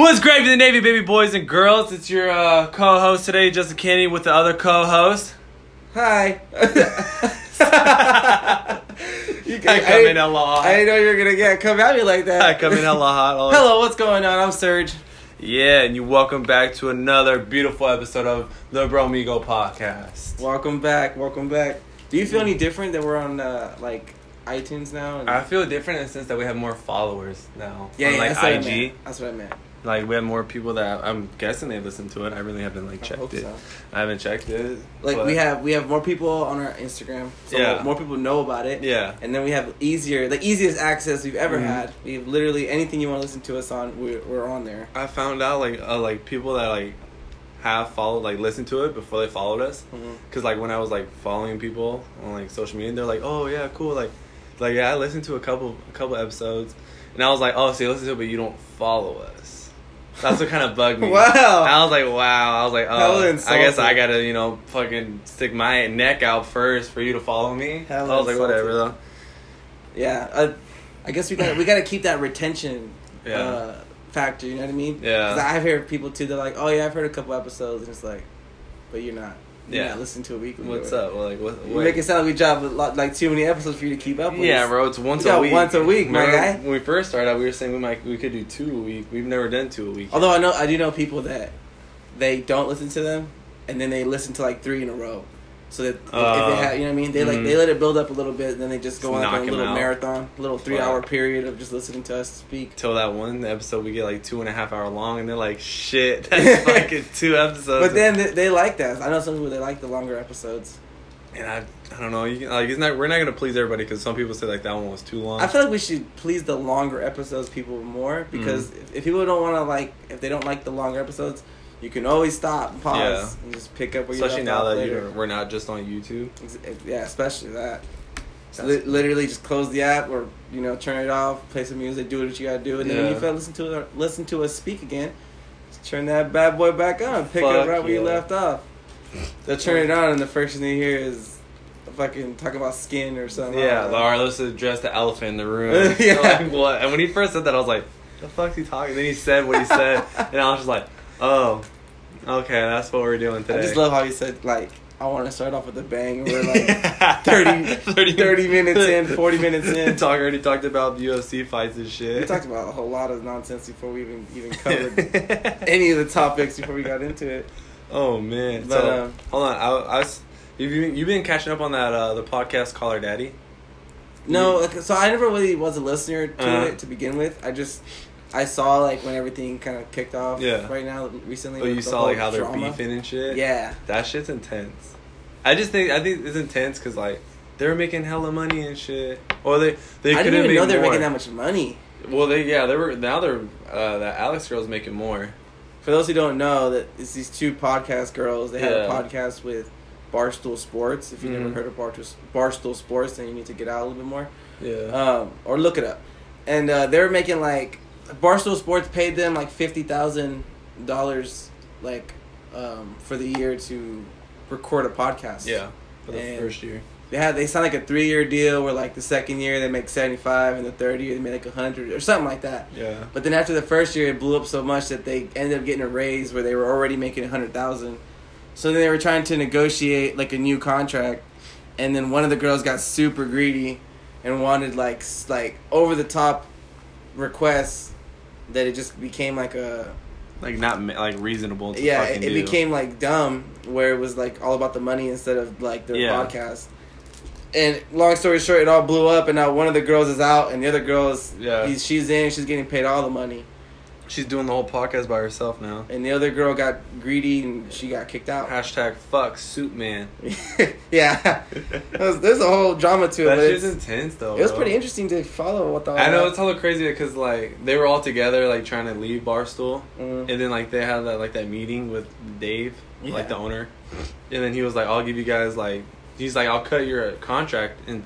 What's gravy, the Navy baby boys and girls? It's your uh, co-host today, Justin Kenny, with the other co-host. Hi. you I come in hella hot. I didn't know you were gonna get come at me like that. I come in hot. always. Hello, what's going on? I'm Serge. Yeah, and you welcome back to another beautiful episode of the Bromigo podcast. Welcome back. Welcome back. Do you feel any different that we're on uh, like iTunes now? And- I feel different in the sense that we have more followers now. yeah, on, yeah, like that's what I IG. meant. That's what I meant. Like we have more people that I'm guessing they listen to it. I really haven't like I checked hope it. so. I haven't checked it. Like but- we have we have more people on our Instagram, so Yeah. more, people know about it. Yeah. And then we have easier, the easiest access we've ever Mhm. had. We have literally anything you want to listen to us on, we're, we're on there. I found out like uh, like people that like have followed like listened to it before they followed us. Mhm. Cause like when I was like following people on like social media, they're like, "Oh yeah, cool." Like, like yeah, I listened to a couple a couple episodes, and I was like, "Oh, so you listen to it, but you don't follow us." That's what kind of bugged me. Wow. I was like, "Wow." I was like, "Oh, I guess. I gotta you know fucking stick my neck out first for you to follow me." I was like, "Whatever though." Yeah, uh, I guess we gotta we got to keep that retention Yeah. uh, factor. You know what I mean? Yeah. 'Cause I've heard people too. They're like, "Oh yeah, I've heard a couple episodes," and it's like, "But you're not. Yeah. not listening to a weekly." What's up? Well, like, what? You make it sound like we drop lot, like too many episodes for you to keep up with. Yeah, bro, it's once We a week. once a week, my Remember guy. When we first started out, we were saying we might we could do two a week. We've never done two a week. Although I know I do know people that they don't listen to them, and then they listen to like three in a row. So that if Uh, they have, you know what I mean, they like mhm. they let it build up a little bit, and then they just go Just on like a little out. marathon, little three Fuck. hour period of just listening to us speak. till that one episode we get like two and a half hour long and they're like shit that's fucking two episodes But then they, they like that. I know some people they like the longer episodes. and I, I don't know you can, like it's not we're not gonna please everybody because some people say like that one was too long I feel like we should please the longer episodes people more because Mm-hmm. if, if people don't want to like if they don't like the longer episodes, you can always stop and pause Yeah. and just pick up where especially you now left that off you're, we're not just on YouTube Yeah, especially that. So li- literally, just close the app or you know turn it off, play some music, do what you gotta do, and then when Yeah. you feel listen to it, listen to us speak again. Just turn that bad boy back on, pick Fuck up right where you left off. They'll turn it on, and the first thing they hear is fucking talking about skin or something. yeah I don't know. Laura let's address the elephant in the room Yeah. like what and when he first said that I was like the fuck's he talking then he said what he said and I was just like oh okay that's what we're doing today I just love how you said like I want to start off with a bang. and We're like 30, 30 minutes in, 40 minutes in. Talk already talked about UFC fights and shit. we talked about a whole lot of nonsense before we even even covered any of the topics before we got into it. oh man! But, so um, hold on, I, I was, you've been, you've been catching up on that uh, the podcast Call Her Daddy. No, so I never really was a listener to Uh-huh. it to begin with. I just I saw like when everything kind of kicked off. Yeah. Right now, recently. Oh, with you saw like how they're beefing and shit. Yeah. that shit's intense. I just think I think it's intense because like they're making hella money and shit, or they they I could didn't even know they're making that much money. Well, they yeah they were now they're uh, that Alex girl's making more. For those who don't know, that it's these two podcast girls. They Yeah. a podcast with Barstool Sports. If you've Mhm. never heard of Barstool, Barstool Sports, then you need to get out a little bit more. Yeah. um, or look it up. And uh, they were making like Barstool Sports paid them like fifty thousand dollars, like um, for the year to record a podcast. yeah. For the and- first year. they had they signed like a three year deal where like the second year they make seventy five and the third year they make like hundred or something like that. Yeah. But then after the first year, it blew up so much that they ended up getting a raise where they were already making a hundred thousand. So then they were trying to negotiate like a new contract, and then one of the girls got super greedy, and wanted like like over the top requests that it just became like a Like not like reasonable. To yeah fucking it, became like dumb where it was like all about the money instead of like their Yeah. podcast. And long story short, it all blew up, and now one of the girls is out, and the other girl's Yeah. he's, she's in, she's getting paid all the money. She's doing the whole podcast by herself now. and the other girl got greedy and she got kicked out. Hashtag fuck suit man. yeah, there's, there's a whole drama to it. That shit's it's, intense though. it was bro. pretty interesting to follow what the. I know it's hella crazy because like they were all together like trying to leave Barstool, Mm. and then like they had that like that meeting with Dave, Yeah. like the owner, and then he was like, "I'll give you guys like," he's like, "I'll cut your contract," and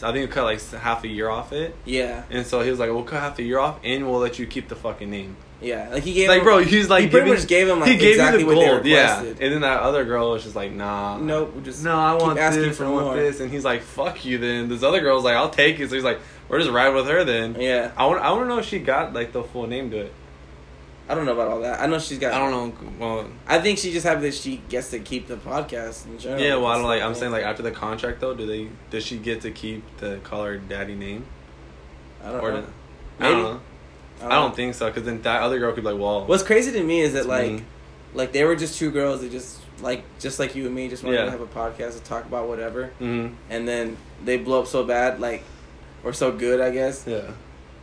so I think he cut like half a year off it, Yeah, and so he was like, "We'll cut half a year off, and we'll let you keep the fucking name." yeah. Like he gave. like, him, bro, he's like he pretty giving- much gave him like he gave exactly the what they gold, yeah. And then that other girl was just like, "Nah, Nope, just no, I want asking this, for I want more. this," and he's like, "Fuck you." Then this other girl's like, "I'll take it," so he's like, "We're just riding with her then." Yeah, I want I want to know if she got like the full name to it. I don't know about all that. I know she's got. I don't know. Well, I think she just happy that she gets to keep the podcast in general. yeah. Well, I don't like. I'm saying like after the contract though, do they? Does she get to keep the call her daddy name? I don't Or know. do- I don't know. I don't think so. Because then that other girl could be like, well, What's crazy to me is that like, like they were just two girls that just like just like you and me just wanted Yeah. to have a podcast to talk about whatever, Mhm. and then they blow up so bad, like, or so good, I guess, Yeah.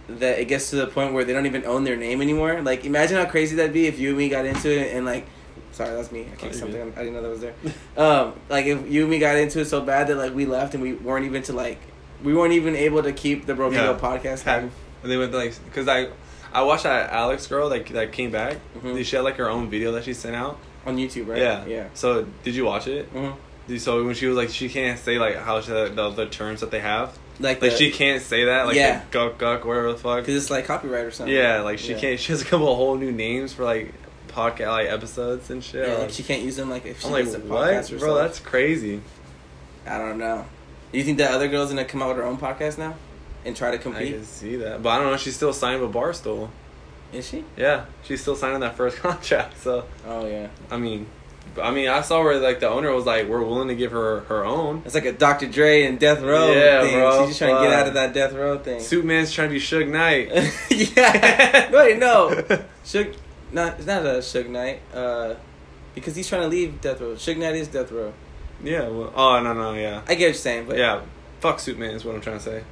That it gets to the point where they don't even own their name anymore. Like, imagine how crazy that'd be if you and me got into it and like. Sorry, that's me. I Oh, kicked you're something. I didn't know that was there. Um, like if you and me got into it so bad that like we left and we weren't even to like we weren't even able to keep the Bro Yeah. Podcast. Have, and they went like, because I, I watched that Alex girl like that came back. Mhm. She had like her own video that she sent out. on YouTube, right? Yeah. yeah. So did you watch it? hmm Did- So when she was like, she can't say like how she, the the terms that they have. Like, Like the, she can't say that. Like Yeah. gluck gluck whatever the fuck. because it's like copyright or something. Yeah, like she Yeah. can't. She has a couple of whole new names for like podcast like episodes and shit. Yeah, Like, like she can't use them like if she I'm like, a what, podcast bro? That's crazy. I don't know. You think that other girl's gonna come out with her own podcast now and try to compete I can see that, but I don't know. She's still signed with Barstool. Is she? Yeah, she's still signing that first contract. So Oh yeah. I mean, I mean, I saw where like the owner was like, we're willing to give her her own. It's like a Dr. Dre and Death Row Yeah, thing. bro, She's just trying to get out of that Death Row thing. Superman's trying to be Suge Knight. yeah. Wait, no. Suge, not it's not a Suge Knight. Uh, because he's trying to leave Death Row. Suge Knight is Death Row. yeah. Well, oh no no yeah I get what you're saying, but yeah. Fuck Superman is what I'm trying to say.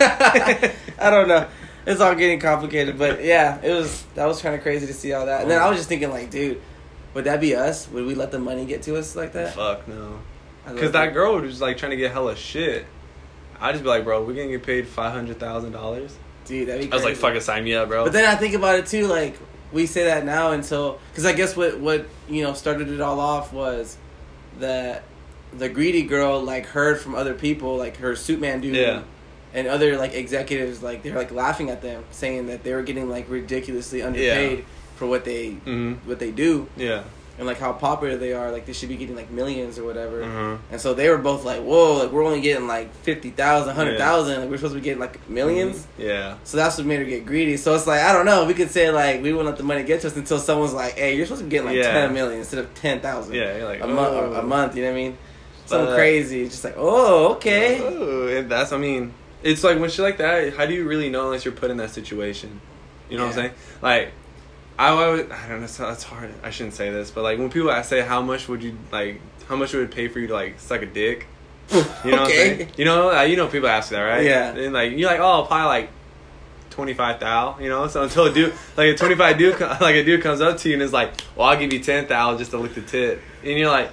I don't know. It's all getting complicated, but yeah, it was that was kind of crazy to see all that. And then I was just thinking, like, dude, would that be us? Would we let the money get to us like that? Fuck no. Because that girl was like trying to get hella shit. I just be like, bro, we're gonna get paid five hundred thousand dollars. dude, that'd be. I was like, crazy. fucking sign me up, bro. But then I think about it too, like we say that now until because I guess what what you know started it all off was that the greedy girl like heard from other people, like her suit man dude, Yeah. and other like executives, like they're like laughing at them, saying that they were getting like ridiculously underpaid for what they hmm what they do Yeah. and like how popular they are. Like they should be getting like millions or whatever. Uh-huh. And so they were both like, "Whoa! Like we're only getting like fifty thousand, hundred thousand. Like we're supposed to be getting like 1000000s Mm-hmm. Yeah. So that's what made her get greedy. So it's like I don't know. We could say like we wouldn't let the money get to us until someone's like, "Hey, you're supposed to be getting like Yeah. ten million instead of ten thousand. Yeah. You're like a month. oh. A month. You know what I mean? Something But- crazy. It's just like, oh, okay. Oh, and that's I mean, it's like when shit like that. How do you really know unless you're put in that situation? You know what I'm saying? Like, I would. I don't know. so That's hard. I shouldn't say this, but like when people ask, say how much would you like, how much would it pay for you to like suck a dick? You know what I'm saying? You know, uh, you know people ask that, right? Yeah. And like you're like, oh, probably like twenty five thou. You know, so until a dude like a twenty five dude like a dude comes up to you and is like, well, I'll give you ten thou just to lick the tit, and you're like,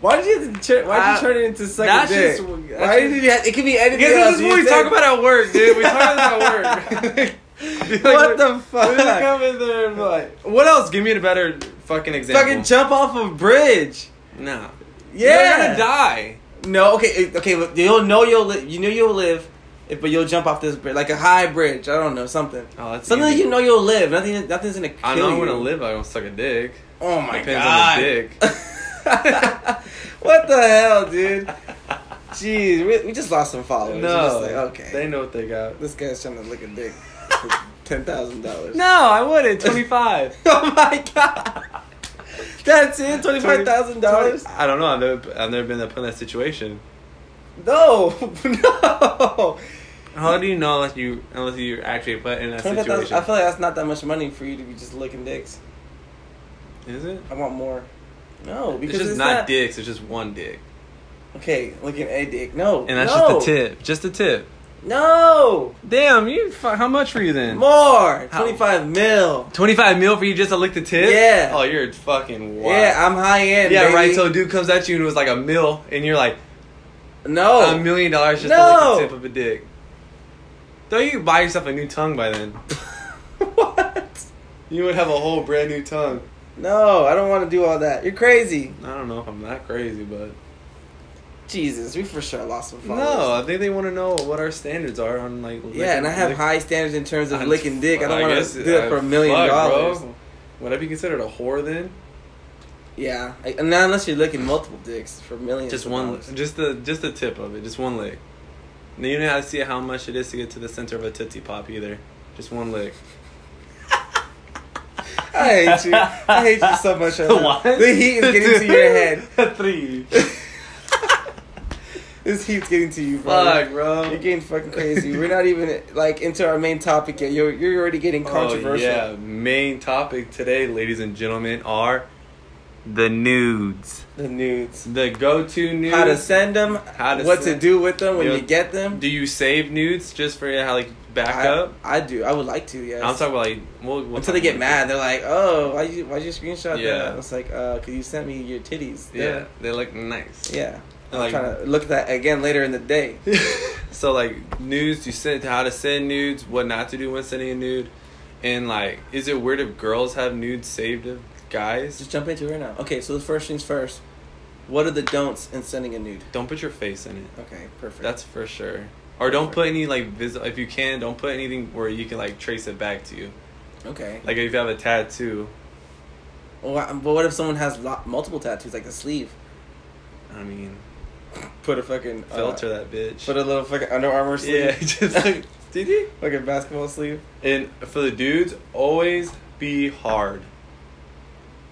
Why did you? Turn, why did you turn it into suck that's a dick? just- that's why did you? Have, it could be anything Because this is what we talk about at work, dude. We talk about at work. What the fuck? Come in there and be like, what else? Give me a better fucking example. Fucking jump off a bridge. No. Yeah. You're gonna die. No, okay, okay. but You'll know you'll live. You know you'll live, if, but you'll jump off this bridge, like a high bridge. I don't know something. Oh, that's Something that you know you'll live. Nothing. Nothing's gonna kill I know I'm gonna live. I don't suck a dick. Oh my Depends god. on the dick. what the hell, dude? Jeez, we, we just lost some followers. No. just like, okay. They know what they got. This guy's trying to lick a dick ten thousand dollars. No, I wouldn't. Twenty five. Oh my god. That's it. Twenty five thousand dollars. I don't know. I've never, I've never been put in that situation. No, no. How do you know unless you unless you actually put in that Twenty five thousand. situation? I feel like that's not that much money for you to be just licking dicks. Is it? I want more. No, It's because just it's not, dicks. It's just one dick, Okay, looking a dick. No, and that's no. just the tip. Just the tip. No, Damn, you. How much for you then? more. How? Twenty five mil. Twenty five mil for you just to lick the tip? Yeah. Oh, you're fucking wild. Yeah, I'm high end. yeah, baby. right. So a dude comes at you and it was like a mil, and you're like no, a million dollars just No. to lick the tip of a dick. Don't you buy yourself a new tongue by then? what? You would have a whole brand new tongue. No, I don't want to do all that. You're crazy. I don't know if I'm that crazy, but Jesus, we for sure lost some followers. no, I think they want to know what our standards are on like. Yeah, and I have high standards in terms of I'm- licking dick. I don't want to do it for a million fuck, bro. dollars. Would I be considered a whore then? Yeah, I- not unless you're licking multiple dicks for millions. Just one, dollars. just the just the tip of it, just one lick. And you know how to see how much it is to get to the center of a tootsie pop either. Just one lick. I hate you. I hate you so much. right. The heat is getting to your head. Three. This heat's getting to you, bro. Fuck, bro. You're getting fucking crazy. We're not even like into our main topic yet. You're you're already getting controversial. Oh, yeah, main topic today, ladies and gentlemen, are the nudes. The nudes. The go-to nudes. How to send them. How to what send- to do with them when You you get them. Do you save nudes just for how like backup? I. I do. I would like to. Yes. I'm talking about like we'll, we'll Until they get mad, they're like, "Oh, why you why you screenshot Yeah. that?" It's like, "Uh, cause you sent me your titties." Yeah, they look nice. Yeah. Like- trying to look at that again later in the day. so like nudes, you send how to send nudes, what not to do when sending a nude, and like, is it weird if girls have nudes saved of guys? Just jump into it right now. Okay, so the first things first. What are the don'ts in sending a nude? Don't put your face in it. Okay, perfect. That's for sure. Or don't put any like vis- if you can, don't put anything where you can like trace it back to you. okay. Like if you have a tattoo, Well, but what if someone has lo- multiple tattoos, like a sleeve? I mean, Put a fucking uh, filter that bitch. Put a little fucking Under Armour sleeve. yeah, just like like a basketball sleeve. And for the dudes, always be hard.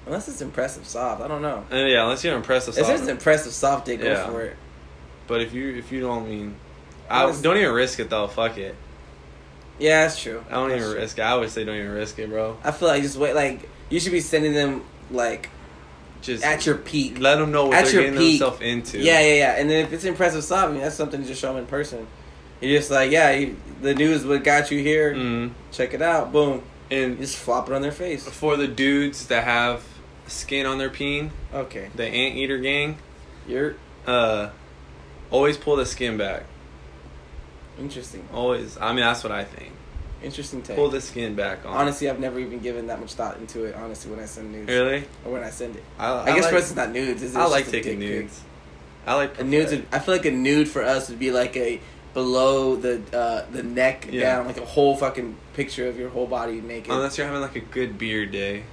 Unless it's impressive soft, I don't know. And yeah, unless you're impressive. If soft. it's impressive soft dick, go Yeah. for it. But if you if you don't mean, I Honest- don't even risk it though. Fuck it. Yeah, that's true. I don't That's even true. risk it. I would say don't even risk it, bro. I feel like just wait. Like you should be sending them like Just at your peak. let them know what At they're your getting peak. themselves into. Yeah, yeah, yeah. And then if it's impressive soft, I mean, that's something to just show them in person. You're just like, yeah, you, the news what got you here. Mm. Check it out. Boom. You And just flop it on their face. for the dudes that have skin on their peen, Okay. the anteater gang, You're uh, always pull the skin back. interesting. Always. I mean, that's what I think. Interesting take. Pull the skin back on. Honestly, I've never even given that much thought into it. Honestly, when I send nudes, Really? or when I send it, I, I, guess like, for us it's not nudes. It's I like taking dick pic. nudes. I like A nudes. Would, I feel like a nude for us would be like a below the uh, the neck Yeah. down, like a whole fucking picture of your whole body naked. Unless you're having like a good beard day,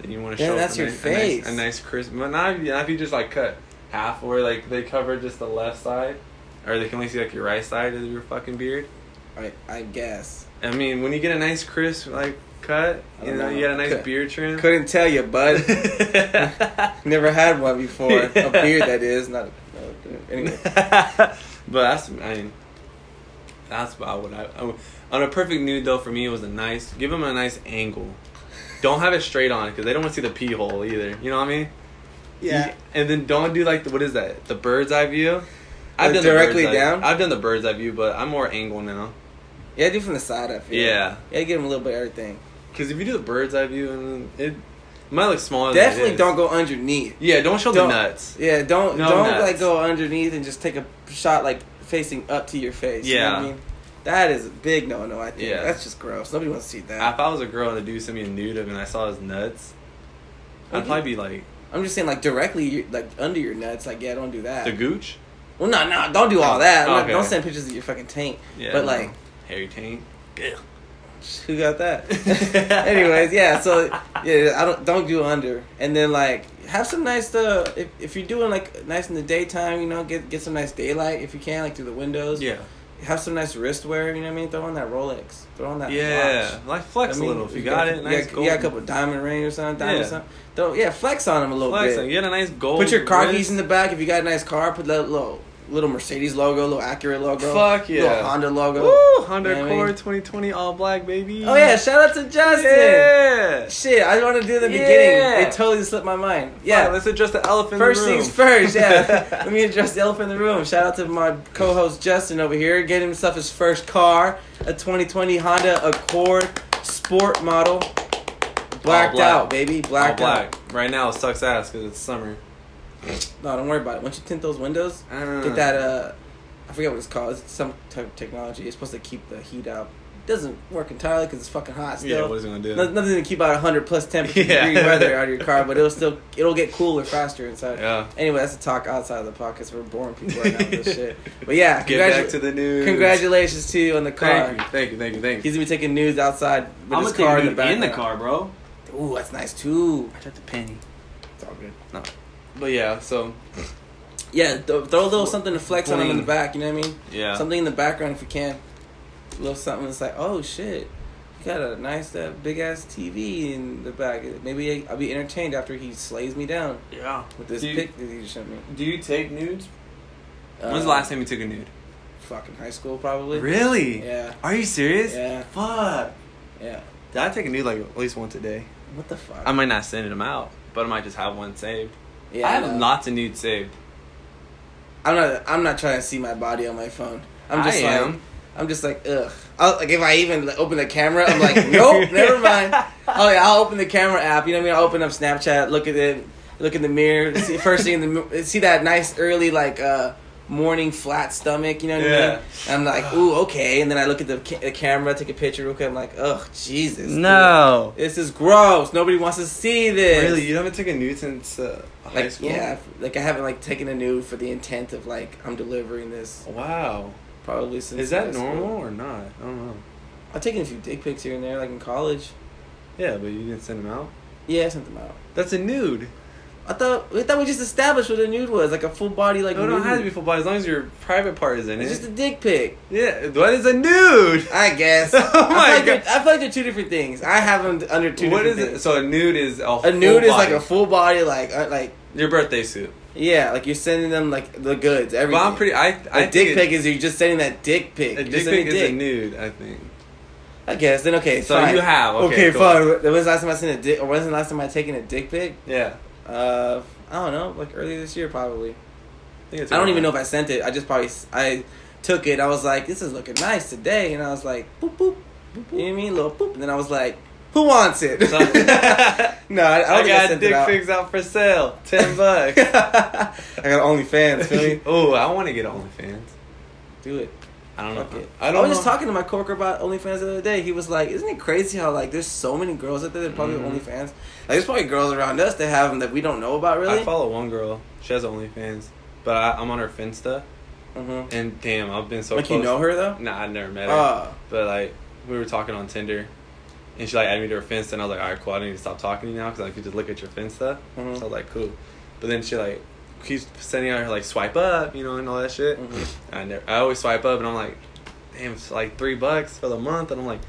then you want to show that's your nice, face. a nice, a nice crisp. But not, if- not if you just like cut half, where like they cover just the left side, or they can only see like your right side of your fucking beard. I, I guess. I mean, when you get a nice crisp like cut, you know, know. you got a nice Could- beard trim. Couldn't tell you, bud. Never had one before. A beard, that is. Not. No, anyway. but that's I mean, that's about what I, I on a perfect nude though. For me, it was a nice. Give them a nice angle. Don't have it straight on because they don't want to see the pee hole either. You know what I mean? Yeah. And then don't do like the, what is that? The bird's eye view. I've like the directly bird's eye- down? I've done the bird's eye view, but I'm more angle now. Yeah, do from the side. I feel. Yeah. Yeah, give them a little bit of everything. Because if you do the bird's eye view, and it might look smaller. Definitely it don't go underneath. Yeah, don't show Don't- the nuts. Yeah, don't No don't nuts. like go underneath and just take a shot like facing up to your face. You know what I mean? That is a big no no. I think Yeah. that's just gross. Nobody wants to see that. If I was a girl and a dude sent me a nude of and I saw his nuts, I'd Okay. probably be like, I'm just saying like directly like under your nuts. Like yeah, don't do that. the gooch? well, no, no, don't do all oh, that. I'm not- don't send pictures of your fucking tank. Yeah. But like, hairy taint. Ugh. who got that? Anyways, yeah. So yeah, I don't don't do under, and then like have some nice uh if if you're doing like nice in the daytime, you know, get get some nice daylight if you can, like through the windows. Yeah. Have some nice wrist wear. You know what I mean? Throw on that Rolex. Throw on that Yeah. watch. Like flex I mean, a little if you got, it. You got, you got a couple diamond ring or something. Diamond Yeah. something. Throw, yeah, flex on them a little flex. bit. Like, you got a nice gold. Put your car keys in the back. If you got a nice car, put that little little Mercedes logo, little Acura logo. Fuck yeah. Little Honda logo. Woo! Honda You know what I Accord mean? 2020 all black, baby. Oh yeah, shout out to Justin. Yeah. Shit, I want to do the Yeah. beginning. It totally slipped my mind. Yeah. Yeah. let's address the elephant First in the room. things first, yeah. Let me address the elephant in the room. Shout out to my co-host Justin over here, getting himself his first car, a 2020 Honda Accord Sport model. Blacked black. out, baby. Blacked all Blacked black. Right now it sucks ass because it's summer. Out. No, don't worry about it. Once you tint those windows, Uh, get that. Uh, I forget what it's called. It's some type of technology. It's supposed to keep the heat out. doesn't work entirely because it's fucking hot still. Yeah, what is it gonna do? No- Nothing to keep out 100 plus temperature Yeah. degree weather out of your car, but it'll still it'll get cooler faster inside. Yeah. Anyway, that's a talk outside of the podcast. We're boring people right now with this shit. But yeah, Get congratu- back to the news. congratulations to you on the car. Thank you, thank you, thank you, thank you. He's gonna be taking news outside with I'm his gonna car take in the you in the car, bro. Ooh, that's nice too. I took the penny. It's all good. But yeah, so Yeah, th- throw a little something to flex on him in the back. You know what I mean? yeah, Something in the background if you can. A little something that's like, oh shit. you got a nice uh, big ass TV in the back. Maybe I'll be entertained after he slays me down Yeah. with this Do you- pic that he just showed me. Do you take nudes? When's Uh, the last time you took a nude? Fucking high school, probably. Really? Yeah. Are you serious? Yeah. Fuck. Yeah. Did I take a nude like at least once a day. What the fuck? I might not send them out, but I might just have one saved. Yeah, I have no. lots of nudes saved. I'm not. I'm not trying to see my body on my phone. I'm just I like. am. I'm just like ugh. I'll, like if I even like, open the camera, I'm like nope, never mind. Oh yeah, I'll open the camera app. You know what I mean? I'll open up Snapchat, look at it, look in the mirror, see first thing in the see that nice early like uh morning flat stomach. You know what I Yeah. mean? I'm like ooh okay, and then I look at the, ca- the camera, take a picture real quick. I'm like ugh Jesus. dude. No. This is gross. Nobody wants to see this. Really, you haven't taken a nude since uh, high Like school? yeah, like I haven't like taken a nude for the intent of like I'm delivering this Wow. probably since. Is that high school. normal or not? I don't know. I've taken a few dick pics here and there, like in college. Yeah, but you didn't send them out. Yeah, I sent them out. That's a nude. I thought I thought we just established what a nude was, like a full body, like No, it don't have to be full body as long as your private part is in It's it. It's just a dick pic. yeah, what is a nude? I guess. Oh I feel my like they're- God. I feel like they're two different things. I have them under two. What is different it? things. So a nude is a A nude full is like body. a full body, like uh, like your birthday suit. yeah, like you're sending them like the goods, But everything. I'm pretty. I A I dick think pic is you're just sending that dick pic. A dick pic is a dick. nude. I think. I guess then okay. So fine. you have, okay, cool. fine. When was the last time I sent a dick? Or when was the last time I taken a dick pic? Yeah. Uh, I don't know. Like earlier this year, probably. I, think I don't even know if I sent it. I just probably I took it. I was like, this is looking nice today, and I was like, boop boop. You know what I mean? Little boop. And then I was like, who wants it? No, I, I don't I, I got sent dick out. pics out for sale. Ten bucks. I got OnlyFans. Feel me? oh, I want to get OnlyFans. Do it. I don't know. Fuck it. I I, don't was know. just talking to my coworker about OnlyFans the other day. He was like, "Isn't it crazy how like there's so many girls out there that probably have Mhm. OnlyFans? Like there's probably girls around us that have them that we don't know about really." I follow one girl. She has OnlyFans, but I, I'm on her Finsta, Mhm. and damn, I've been so like close. you know her though? Nah, I never met her. Uh, But like, we were talking on Tinder, and she like added me to her Finsta, and I was like, all right, cool. I need to stop talking to you now because I could just look at your Finsta. Mhm. So I was like, cool. But then she like keeps sending out her like swipe up, you know, and all that shit. Mhm. I never, I always swipe up, and I'm like, damn, it's like three bucks for the month, and I'm like,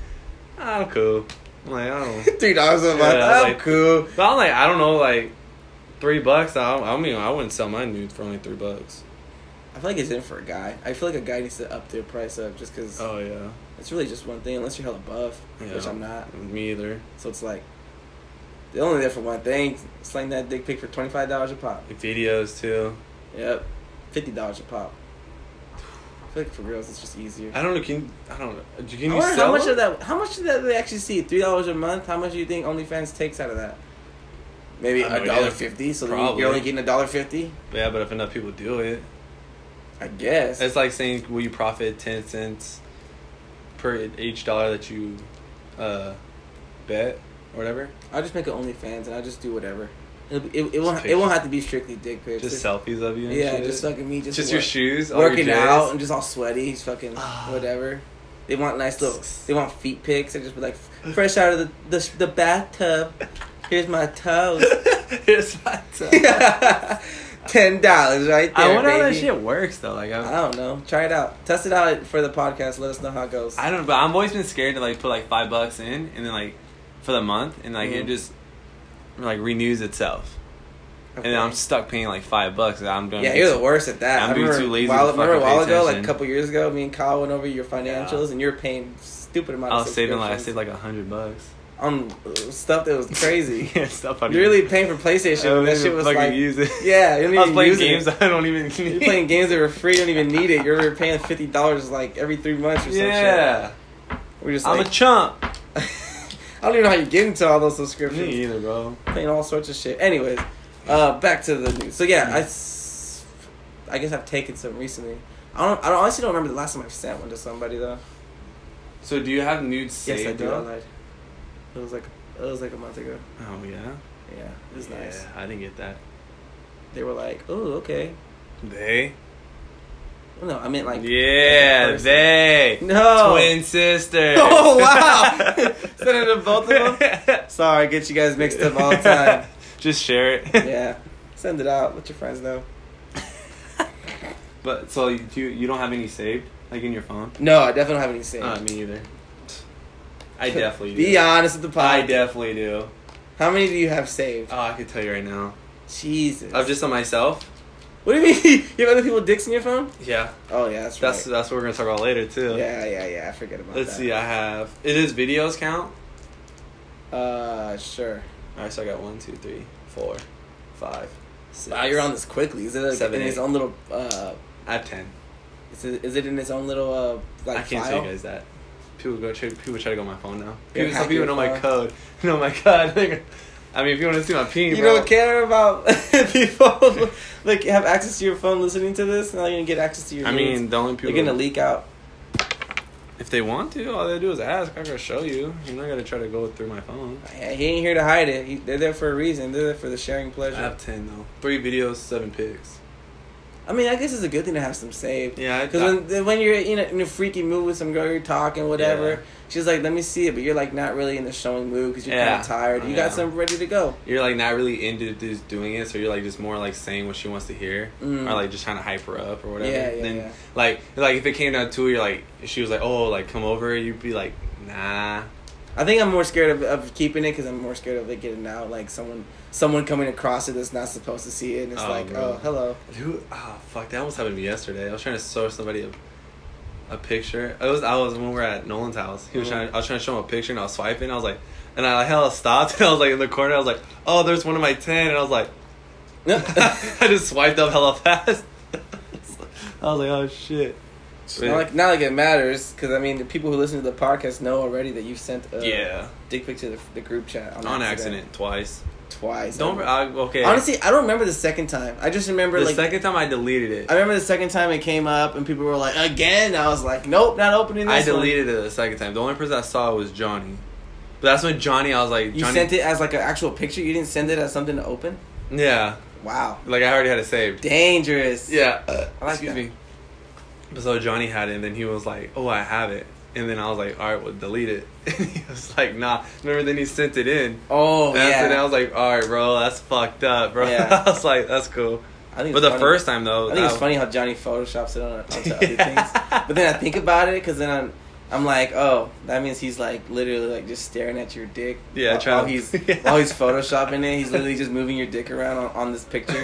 ah, I'm cool. I'm like, I don't. Three dollars a month. Yeah, I'm like- cool. But I'm like, I don't know, like three bucks. I, I mean, I wouldn't sell my nudes for only three bucks. I feel like it's in for a guy. I feel like a guy needs to up their price up just because Oh yeah, it's really just one thing. Unless you're hella buff, yeah. which I'm not. Me either. So it's like they're only there for one thing. Slang that dick pic for twenty five dollars a pop. Videos too. Yep, fifty dollars a pop. I feel like for girls it's just easier. I don't know. Can I don't know? Can you sell how much them? of that? How much of that they actually see? Three dollars a month. How much do you think OnlyFans takes out of that? Maybe a dollar fifty. So Probably. you're only getting a dollar fifty. Yeah, but if enough people do it, I guess. it's like saying, will you profit ten cents per each dollar that you uh, bet or whatever? I'll just make an OnlyFans and I'll just do whatever. It'll be, it, it won't. It won't have to be strictly dick pics. Just selfies of you. And Yeah, shit? just fucking me. Just just your shoes, all your working out and just all sweaty. He's fucking Ah. whatever. They want nice little. They want feet pics. They just be like fresh out of the the, the bathtub. Here's my toes. Here's my toes. Ten dollars right there, I wonder how that shit works though. Like I I, don't know. Try it out. Test it out for the podcast. Let us know how it goes. I don't know, but I've always been scared to like put like five bucks in and then like for the month and like it Mhm. just like renews itself. Okay. And then I'm stuck paying like five bucks. I'm doing yeah, you're the worst at that. I'm I being remember too lazy While, remember a while ago, like a couple years ago, me and Kyle went over your financials, and you're paying stupid amount. I was saving like I saved like a hundred bucks. on stuff that was crazy. yeah, stuff You're really paying for PlayStation. that even shit was like, use it. yeah, you don't I was playing use it. games I don't even. You're playing games that were free. You don't even need it. You're paying fifty dollars like every three months or some Yeah, shit. We're just I'm like, a chump. I don't even know how you get into all those subscriptions. Me either, bro. Paying all sorts of shit. Anyways, uh, back to the news. So yeah, I, I guess I've taken some recently. I don't. I don't, honestly don't remember the last time I've sent one to somebody though. So do you have nudes saved? yes, I do. I though? lied. It was like it was like a month ago. Oh yeah. Yeah, it was yeah, nice. I didn't get that. They were like, "Oh, okay." They. No, I meant like Yeah, they. No. Twin sisters. Oh, wow. Send it to both of them? Sorry, I get you guys mixed up all the time. Just share it. yeah, send it out. Let your friends know. But so you you, you don't have any saved like in your phone? No, I definitely don't have any saved. Uh, me either. I definitely do. Be honest with the pod. I definitely do. How many do you have saved? Oh, I could tell you right now. Jesus. Of just on myself. What do you mean? you have other people dicks in your phone? Yeah. Oh yeah, that's That's right. that's what we're gonna talk about later too. yeah, yeah, yeah. I forget about that. Let's that. see. I have. It is videos count. Uh, sure. All right, so I got one, two, three, four, five, six. Wow, you're on this quickly. Is it like Seven, in its eight. own little? Uh, I have ten. is it, is it in its own little uh like I can't file? tell you guys that. People go. Try, people try to go on my phone now. People, some people know my code. Know my code. I mean, if you want to see my ping, You bro, don't care about people like have access to your phone listening to this. Now you're gonna get access to your. I mean, the only people they're gonna leak out. if they want to, all they do is ask. I gotta show you. You're not gonna try to go through my phone. Yeah, He ain't here to hide it. He, they're there for a reason. They're there for the sharing pleasure. I have ten though. Three videos, seven pics. I mean, I guess it's a good thing to have some saved. Yeah, Because when when you're in a, in a freaky mood with some girl, you're talking whatever. Yeah. She's like, "Let me see it," but you're like not really in the showing mood because you're kind of tired. You Yeah. got some ready to go. You're like not really into just doing it, so you're like just more like saying what she wants to hear, Mm. or like just trying to hype her up or whatever. Yeah, yeah, then yeah. like like if it came down to it, you're like she was like, oh, like come over, you'd be like, nah. I think I'm more scared of, of keeping it because I'm more scared of it getting out. Like someone someone coming across it that's not supposed to see it, and it's Oh, like, bro. oh, hello. Dude, ah, fuck, that almost happened to me yesterday. I was trying to show somebody a, a picture. It was I was when we were at Nolan's house. He was Mhm. trying. I was trying to show him a picture, and I was swiping. I was like, and I hella stopped. And I was like in the corner. I was like, oh, there's one of my ten, and I was like, I just swiped up hella fast. I was like, oh shit. Not like not like it matters because I mean the people who listen to the podcast know already that you sent a yeah, dick pic to the, the group chat on, on accident twice. twice. Don't I, okay. honestly, I don't remember the second time. I just remember the like second time I deleted it. I remember the second time it came up and people were like, again. I was like, nope, not opening this. I one." deleted it the second time. The only person I saw was Johnny. But that's when Johnny, I was like, You sent it as like an actual picture. You didn't send it as something to open. Yeah, Wow, like I already had it saved. dangerous. Yeah. I like Excuse that. me. So Johnny had it, and then he was like, "Oh, I have it," and then I was like, "All right, well, delete it." And he was like, "Nah." Remember? Then he sent it in. Oh that's- and I was like, "All right, bro, that's fucked up, bro." Yeah. I was like, "That's cool." I think But the funny. first time though, I think it's funny how Johnny photoshops it on onto other things. But then I think about it because then I'm, I'm like, oh, that means he's like literally like just staring at your dick. Yeah, while, trying while he's Yeah. while he's photoshopping it, he's literally just moving your dick around on, on this picture.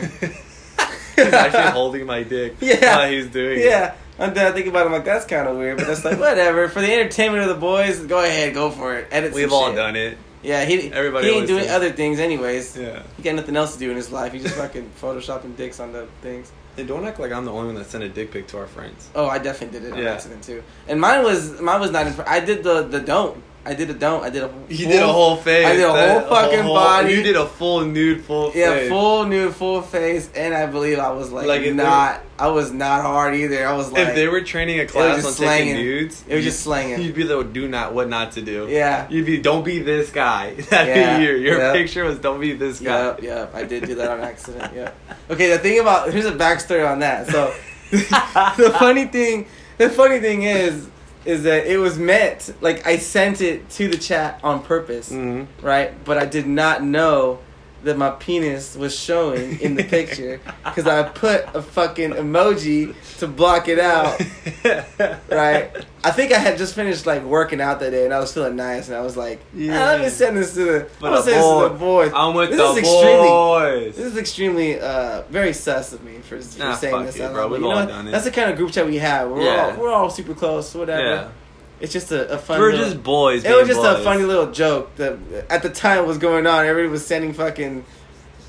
he's actually holding my dick. Yeah. while he's doing it. Yeah, and then I think about it, I'm like, that's kind of weird, but that's like whatever. For the entertainment of the boys, go ahead, go for it. Edit. We've all shit. done it. Yeah, he Everybody he ain't doing does. other things anyways. Yeah. He got nothing else to do in his life. He's just fucking photoshopping dicks on the things. Hey, don't act like I'm the only one that sent a dick pic to our friends. Oh, I definitely did it on Yeah. accident too. And mine was mine was not. In, I did the the don't. I did a don't. I did a. You did a whole face. I did a That- whole fucking body. You did a full nude, full Yeah, face. full nude, full face, and I believe I was like, Like, not. I was not hard either. I was like, if they were training a class on just taking slanging. nudes, It was just slanging. You'd be the do not what not to do. yeah, You'd be don't be this guy. That'd Yeah, be you. Your yep. picture was don't be this guy. Yep, yep. I did do that on accident. Yeah. Okay, the thing about here's a backstory on that. So the funny thing, the funny thing is, is that it was meant like I sent it to the chat on purpose, Mhm. right? But I did not know that my penis was showing in the picture because I put a fucking emoji to block it out. right? I think I had just finished like working out that day, and I was feeling nice, and I was like, yeah. let me send this to the, I'm gonna send this to the boy. boys. I'm with This the is extremely- boys. This is extremely uh, very sus of me for, for Nah, saying this. it, bro. We've all done it. That's the kind of group chat we have. We're Yeah. all we're all super close, whatever. yeah. It's just a, a fun. We're little- just boys. it was just a funny little joke that at the time was going on. Everybody was sending fucking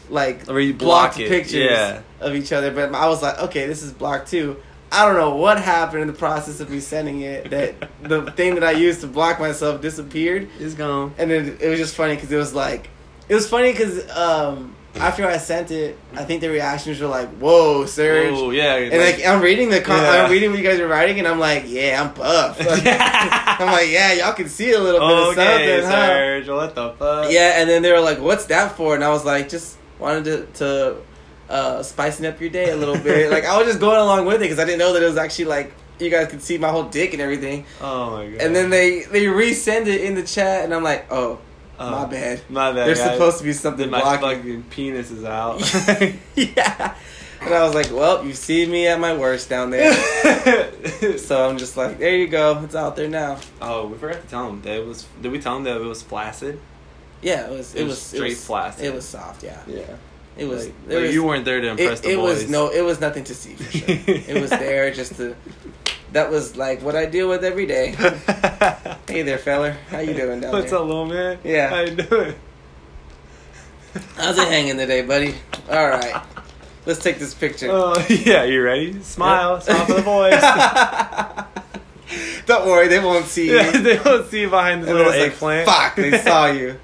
like blocked block pictures Yeah. of each other. But I was like, okay, this is blocked too. I don't know what happened in the process of me sending it. That the thing that I used to block myself disappeared, It's gone. and then it was just funny because it was like, it was funny because um, after I sent it, I think the reactions were like, "Whoa, Serge." Oh yeah. And like I'm reading the con- Yeah. I'm reading what you guys are writing, and I'm like, yeah, I'm buff. I'm like, yeah, y'all can see a little bit of okay, something, huh? Serge. What the fuck? Yeah, and then they were like, "What's that for?" And I was like, "Just wanted to to uh, spicing up your day a little bit." like I was just going along with it because I didn't know that it was actually like you guys could see my whole dick and everything. Oh my god. And then they they resend it in the chat, and I'm like, "Oh, My uh, bad." My bad. There's guys. supposed to be something my blocking. fucking penis is out. yeah. And I was like, well, you see me at my worst down there. so I'm just like, there you go. It's out there now. oh, we forgot to tell him that it was. Did we tell him that it was flaccid? Yeah, it was. It, It was was, straight it was, flaccid. It was soft. Yeah, Yeah. it was. Like, was you weren't there to impress it, the it boys. was no. It was nothing to see for sure. it was there just to. That was like what I deal with every day. Hey there, feller. How you doing down What's there? up, little man? Yeah. How you doing? How's it hanging today, buddy? All right, let's take this picture. Oh yeah, you ready? Smile, smile for the boys. Don't worry, they won't see you. yeah, they don't see you behind And little eggplant. Like, Fuck, they saw you.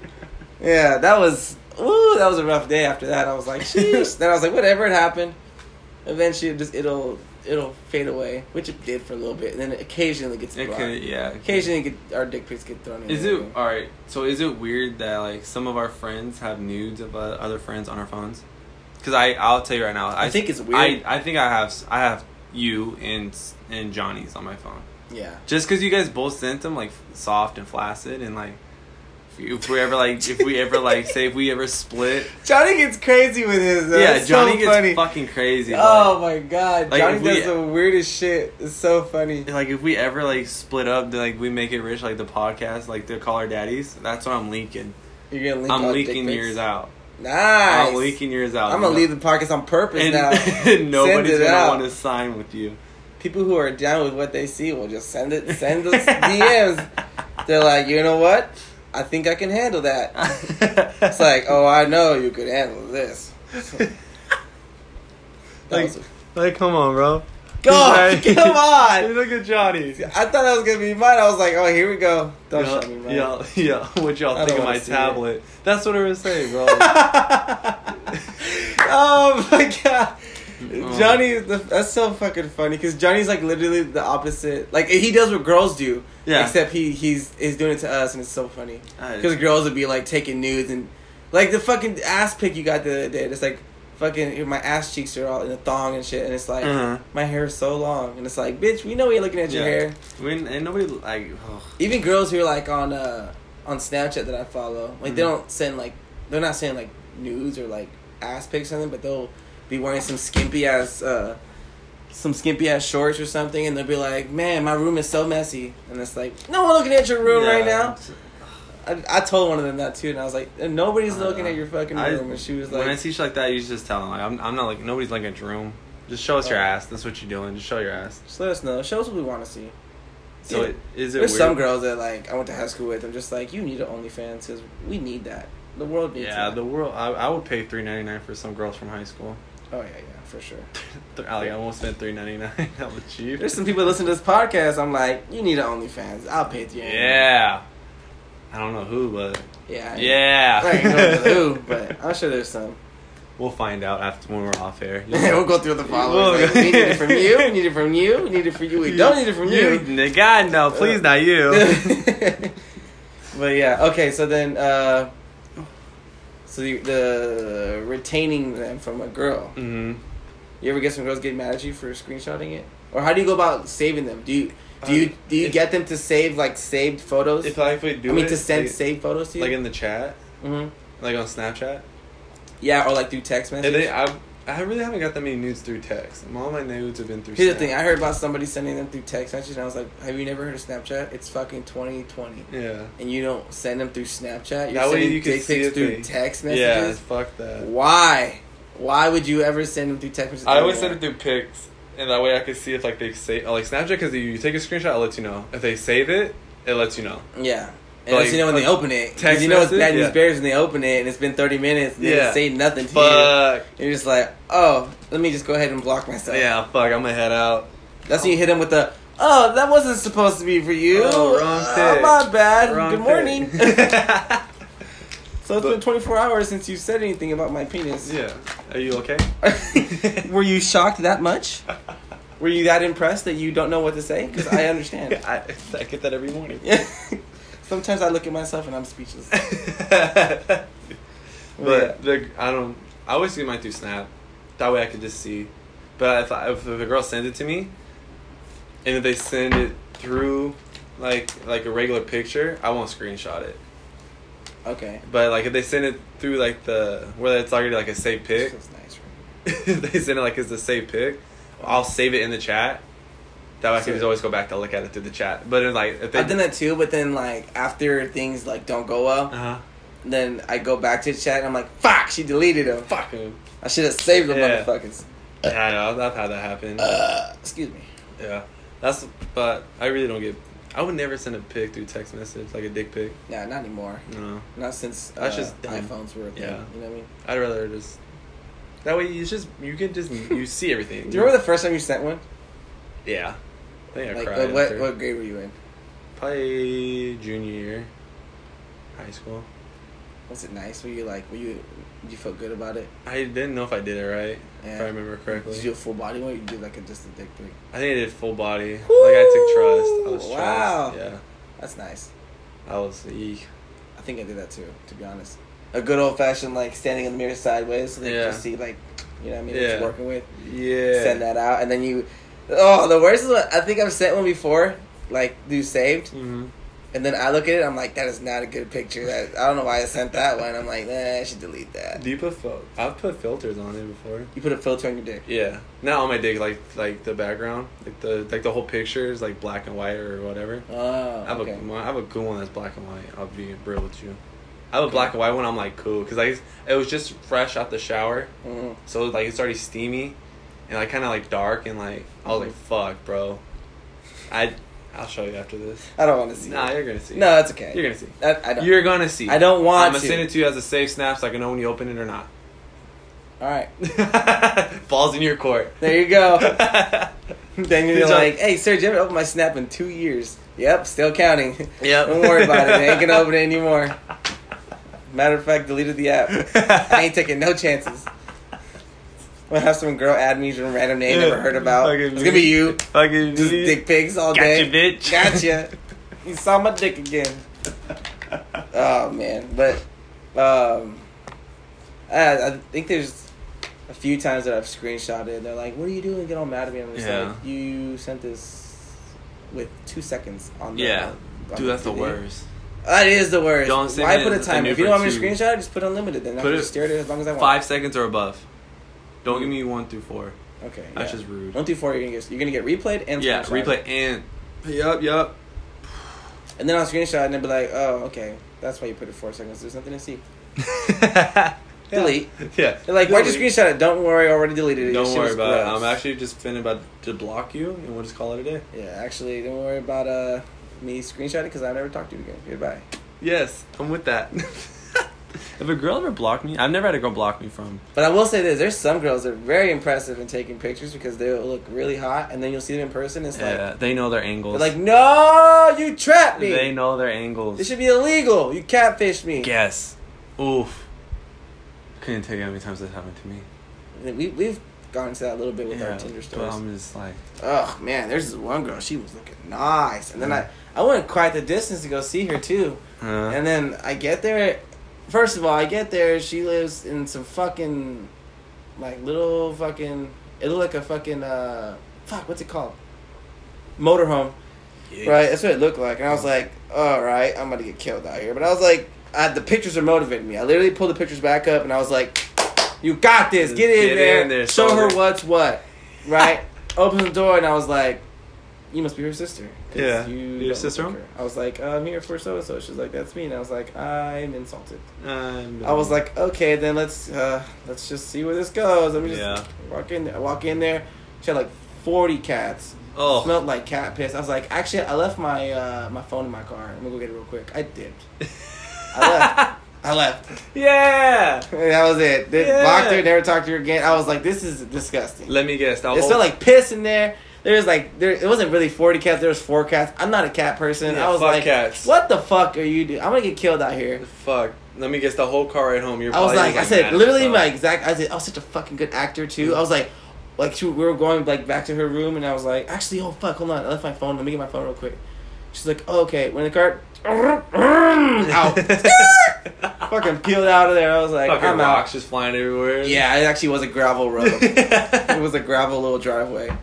Yeah, that was. Ooh, that was a rough day. After that, I was like, sheesh. then I was like, whatever, it happened. Eventually, it just it'll it'll fade away, which it did for a little bit, and then it occasionally gets It could, yeah. Occasionally, get, our dick pics get thrown in. Is it all right? So is it weird that like some of our friends have nudes of uh, other friends on our phones? Because I I'll tell you right now, I think it's I weird. I think I have I have you and and Johnny's on my phone. Yeah. Just because you guys both sent them like soft and flaccid and like if, we ever like if we ever like say if we ever split Johnny gets crazy with his. Though. yeah It's Johnny so gets funny. fucking crazy. Oh my god, Like, Johnny we- does the weirdest shit. It's so funny. Like, if we ever like split up, then, like we make it rich, like the podcast, like they call our daddies. That's what I'm leaking. You're gonna leak I'm leaking yours out. Nice. I'm leaking yours out. I'm gonna leave the podcast on purpose and, now. and nobody's gonna want to sign with you. People who are down with what they see will just send it. Send us DMs. They're like, you know what? I think I can handle that. It's like, oh, I know you could handle this. Like, was- like, come on, bro. God, Like- come on! Look at Johnny. I thought that was gonna be mine. I was like, oh, here we go. Don't yeah, show me mine. yeah, yeah. What y'all I think of my see it. tablet? That's what I was saying, bro. oh my god. Oh. Johnny, is the, that's so fucking funny because Johnny's like literally the opposite. Like he does what girls do, Yeah. Except he he's he's doing it to us, and it's so funny because girls would be like taking nudes and like the fucking ass pic you got the other day. It's like fucking my ass cheeks are all in a thong and shit, and it's like Uh-huh. my hair is so long, and it's like bitch, we know you're looking at your Yeah. hair. When and nobody like. ugh. Even girls who are like on uh on Snapchat that I follow, like they Mhm. don't send like they're not saying like nudes or like ass pics or something, but they'll be wearing some skimpy ass uh some skimpy ass shorts or something, and they'll be like, "Man, my room is so messy," and it's like, "No one looking at your room Yeah. right now." I, I told one of them that too, and I was like, "Nobody's I looking know. at your fucking I- room," and she was when I like, see shit like that, you just tell them like I'm, I'm not like nobody's looking at your room. Just show us your Oh. ass. That's what you're doing. Just show your ass. "Just let us know. Show us what we want to see." So it, is it There's weird? some girls that like I went to high school with. I'm just like, you need an OnlyFans because we need that. The world needs Yeah, that. the world. I, I would pay three ninety nine for some girls from high school. Oh yeah, yeah, for sure. I like I almost spent three ninety nine. That was cheap. There's some people that listen to this podcast. I'm like, you need an OnlyFans. I'll pay you. Yeah. I don't know who, but Yeah. I- yeah. I ain't know who, but I'm sure there's some. we'll find out after when we're off air. we'll go through the followers. Like, we need it from you. We need it from you. We need it from you. We don't need it from you. you. God no, please not you. but yeah, okay. So then, uh, so the, the retaining them from a girl. hmm You ever get some girls get mad at you for screenshotting it, or how do you go about saving them? Do you do you Um, do you if- get them to save like saved photos? If I do I mean, it, to send like, saved photos to you. like in the chat, hmm like on Snapchat. Yeah, or like through text And message. I I really haven't got that many nudes through text. All my nudes have been through. Here's the thing: I heard about somebody sending them through text messages, and I was like, "Have you never heard of Snapchat? It's fucking 2020, Yeah. and you don't send them through Snapchat. You're That way you can dick pics through they- text Yeah. messages. Fuck that. Why? Why would you ever send them through text messages? I always send it through pics, and that way I can see if like they save like Snapchat because you take a screenshot, it lets you know. If they save it, it lets you know. Yeah. And like, you know when they open it. 'Cause text you know it's bad news Yeah. bears when they open it and it's been 30 minutes and they Yeah. didn't say nothing to you. Fuck. You're just like, oh, let me just go ahead and block myself. Yeah, fuck. I'm gonna head out. That's when you hit them with the, oh, that wasn't supposed to be for you. Oh, wrong Uh, pick. my bad. Wrong Good morning. so it's But- been 24 hours since you said anything about my penis. yeah. Are you okay? Were you shocked that much? Were you that impressed that you don't know what to say? Because I understand. I, I get that every morning. Sometimes I look at myself and I'm speechless. but Yeah. the I don't. I always do mine through Snap. That way I could just see. But if I, if a girl sends it to me, and if they send it through like like a regular picture, I won't screenshot it. Okay. But like if they send it through like the where it's already like a saved pic, nice, they send it like it's a saved pic. I'll save it in the chat. That way I can just always go back to look at it through the chat. But it's like if they, I've done that too, but then like after things like don't go well, Uh huh. then I go back to the chat and I'm like, fuck, she deleted them. Fuck him. I should have saved them Yeah. motherfuckers. Yeah, I know. I've had that happen. Uh, excuse me. Yeah, that's. But I really don't get. I would never send a pic through text message like a dick pic. Nah, not anymore. No, Not since uh, That's just dumb. iPhones were a thing. Yeah. You know what I mean? I'd rather just. That way, you just you can just you see everything. Do you remember the first time you sent one? Yeah, think I Like cried. what, what after. what grade were you in? Probably junior year, high school. Was it nice? Were you like were you did you feel good about it? I didn't know if I did it right. If I remember correctly. Did you do a full body one or you did like a just a dick pic? I think I did full body. like I took trust. I was Woo! trust. Wow. Yeah, That's nice. I was. Eek. I think I did that too, to be honest. A good old fashioned like standing in the mirror sideways so they Yeah. can just see like you know what I mean what you're working with. Yeah. Send that out and then you Oh, the worst is what I think I've sent one before, like do saved, hmm and then I look at it, I'm like, that is not a good picture. That I don't know why I sent that one. I'm like, nah, I should delete that. Do you put fil- I've put filters on it before. You put a filter on your dick. Yeah, not on my dick. Like like the background, like the like the whole picture is like black and white or whatever. Oh, I have okay. a I have a cool one that's black and white. I'll be real with you. I have a black and white one. I'm like cool because like it was just fresh out the shower, Mhm. so like it's already steamy, and like kind of like dark and like I was like mm-hmm. fuck, bro. I I'll show you after this. I don't want to see. Nah, it. you're gonna see. No, that's okay. you're gonna see. I, I don't. You're gonna see. I don't want I'm gonna to. send it to you as a safe snap so I can know when you open it or not. All right, Falls in your court. there you go. then you're like, hey, sir, did haven't opened my snap in two years? Yep, still counting. Yep. don't worry about it. I ain't gonna open it anymore. Matter of fact, deleted the app. I ain't taking no chances. I'm gonna have some girl add me some random name never heard about. Fucking It's gonna be you. Fucking Just me. dick pics all day. Gotcha, day. bitch. Gotcha. you saw my dick again. Oh man, but um, I, I think there's a few times that I've screenshotted. They're like, "What are you doing? Get all mad at me." I'm just Yeah. like, "You sent this with two seconds on the Yeah. on Dude, that's the worst. That is the worst. Don't send Why it put a in- timer? If you don't want me to screenshot it, just put unlimited. Then I Put can it just stare at it as long as I want. Five seconds or above. Don't give me one through four. Okay. That's yeah. just rude. One through four, you're gonna get you're gonna get replayed and Yeah, screenshotted. replay and. yep, yep. And then I'll screenshot and they'll be like, "Oh, okay, that's why you put it four seconds. There's nothing to see." Delete. Yeah. They're like, "Why'd you screenshot it?" Don't worry, I already deleted it. Don't shit worry was about it. I'm actually just finna about to block you, and we'll just call it a day. Yeah, actually, don't worry about uh me screenshotting because I've never talked to you again. Goodbye. Yes, I'm with that. if a girl ever blocked me, I've never had a girl block me from. But I will say this: there's some girls that are very impressive in taking pictures because they look really hot, and then you'll see them in person. It's Yeah, like they know their angles. they're like, "No, you trapped me. they know their angles. This should be illegal. You catfished me." Yes. Oof. Couldn't tell you how many times that happened to me. We we've gone into that a little bit with yeah, our Tinder but stories. I'm just like, Oh man, there's this one girl. She was looking nice, and then I I went quite the distance to go see her too. uh, And then I get there. First of all, I get there. She lives in some fucking, like little fucking. It looked like a fucking uh, fuck. What's it called? Motorhome, right? That's what it looked like. And I was like, all right, I'm about to get killed out here. But I was like, I, the pictures are motivating me. I literally pulled the pictures back up, and I was like, you got this. Get in Get there. in there, Show her what's what. Right? Open the door, and I was like, you must be her sister. Yeah. You Your don't sister? like. I was like, I'm here for so and so. She's like, that's me. And I was like, I'm insulted. I'm I was like, okay, then let's uh, let's just see where this goes. Let me just Yeah. walk in. There. I walk in there. She had like forty cats. oh, Smelled like cat piss. I was like, actually, I left my uh, my phone in my car. I'm gonna go get it real quick. I dipped. I left. I left. yeah. That was it. Did, Yeah. Blocked her. Never talked to her again. I was like, this is disgusting. Let me guess. That It whole- smelled like piss in there. There was like there. It wasn't really forty cats. There was four cats. I'm not a cat person. Yeah, I was like, cats. what the fuck are you doing? I'm gonna get killed out here. Fuck. Let me guess. The whole car ride home. You're. I was probably like, I said, literally my exact. I said, I was such a fucking good actor too. I was like, like she, we were going like back to her room, and I was like, actually, oh fuck, hold on, I left my phone. Let me get my phone real quick. She's like, oh, okay. When the car out, fucking peeled out of there. I was like, Fucking I'm rocks out. just flying everywhere. Yeah, it actually was a gravel road. it was a gravel little driveway.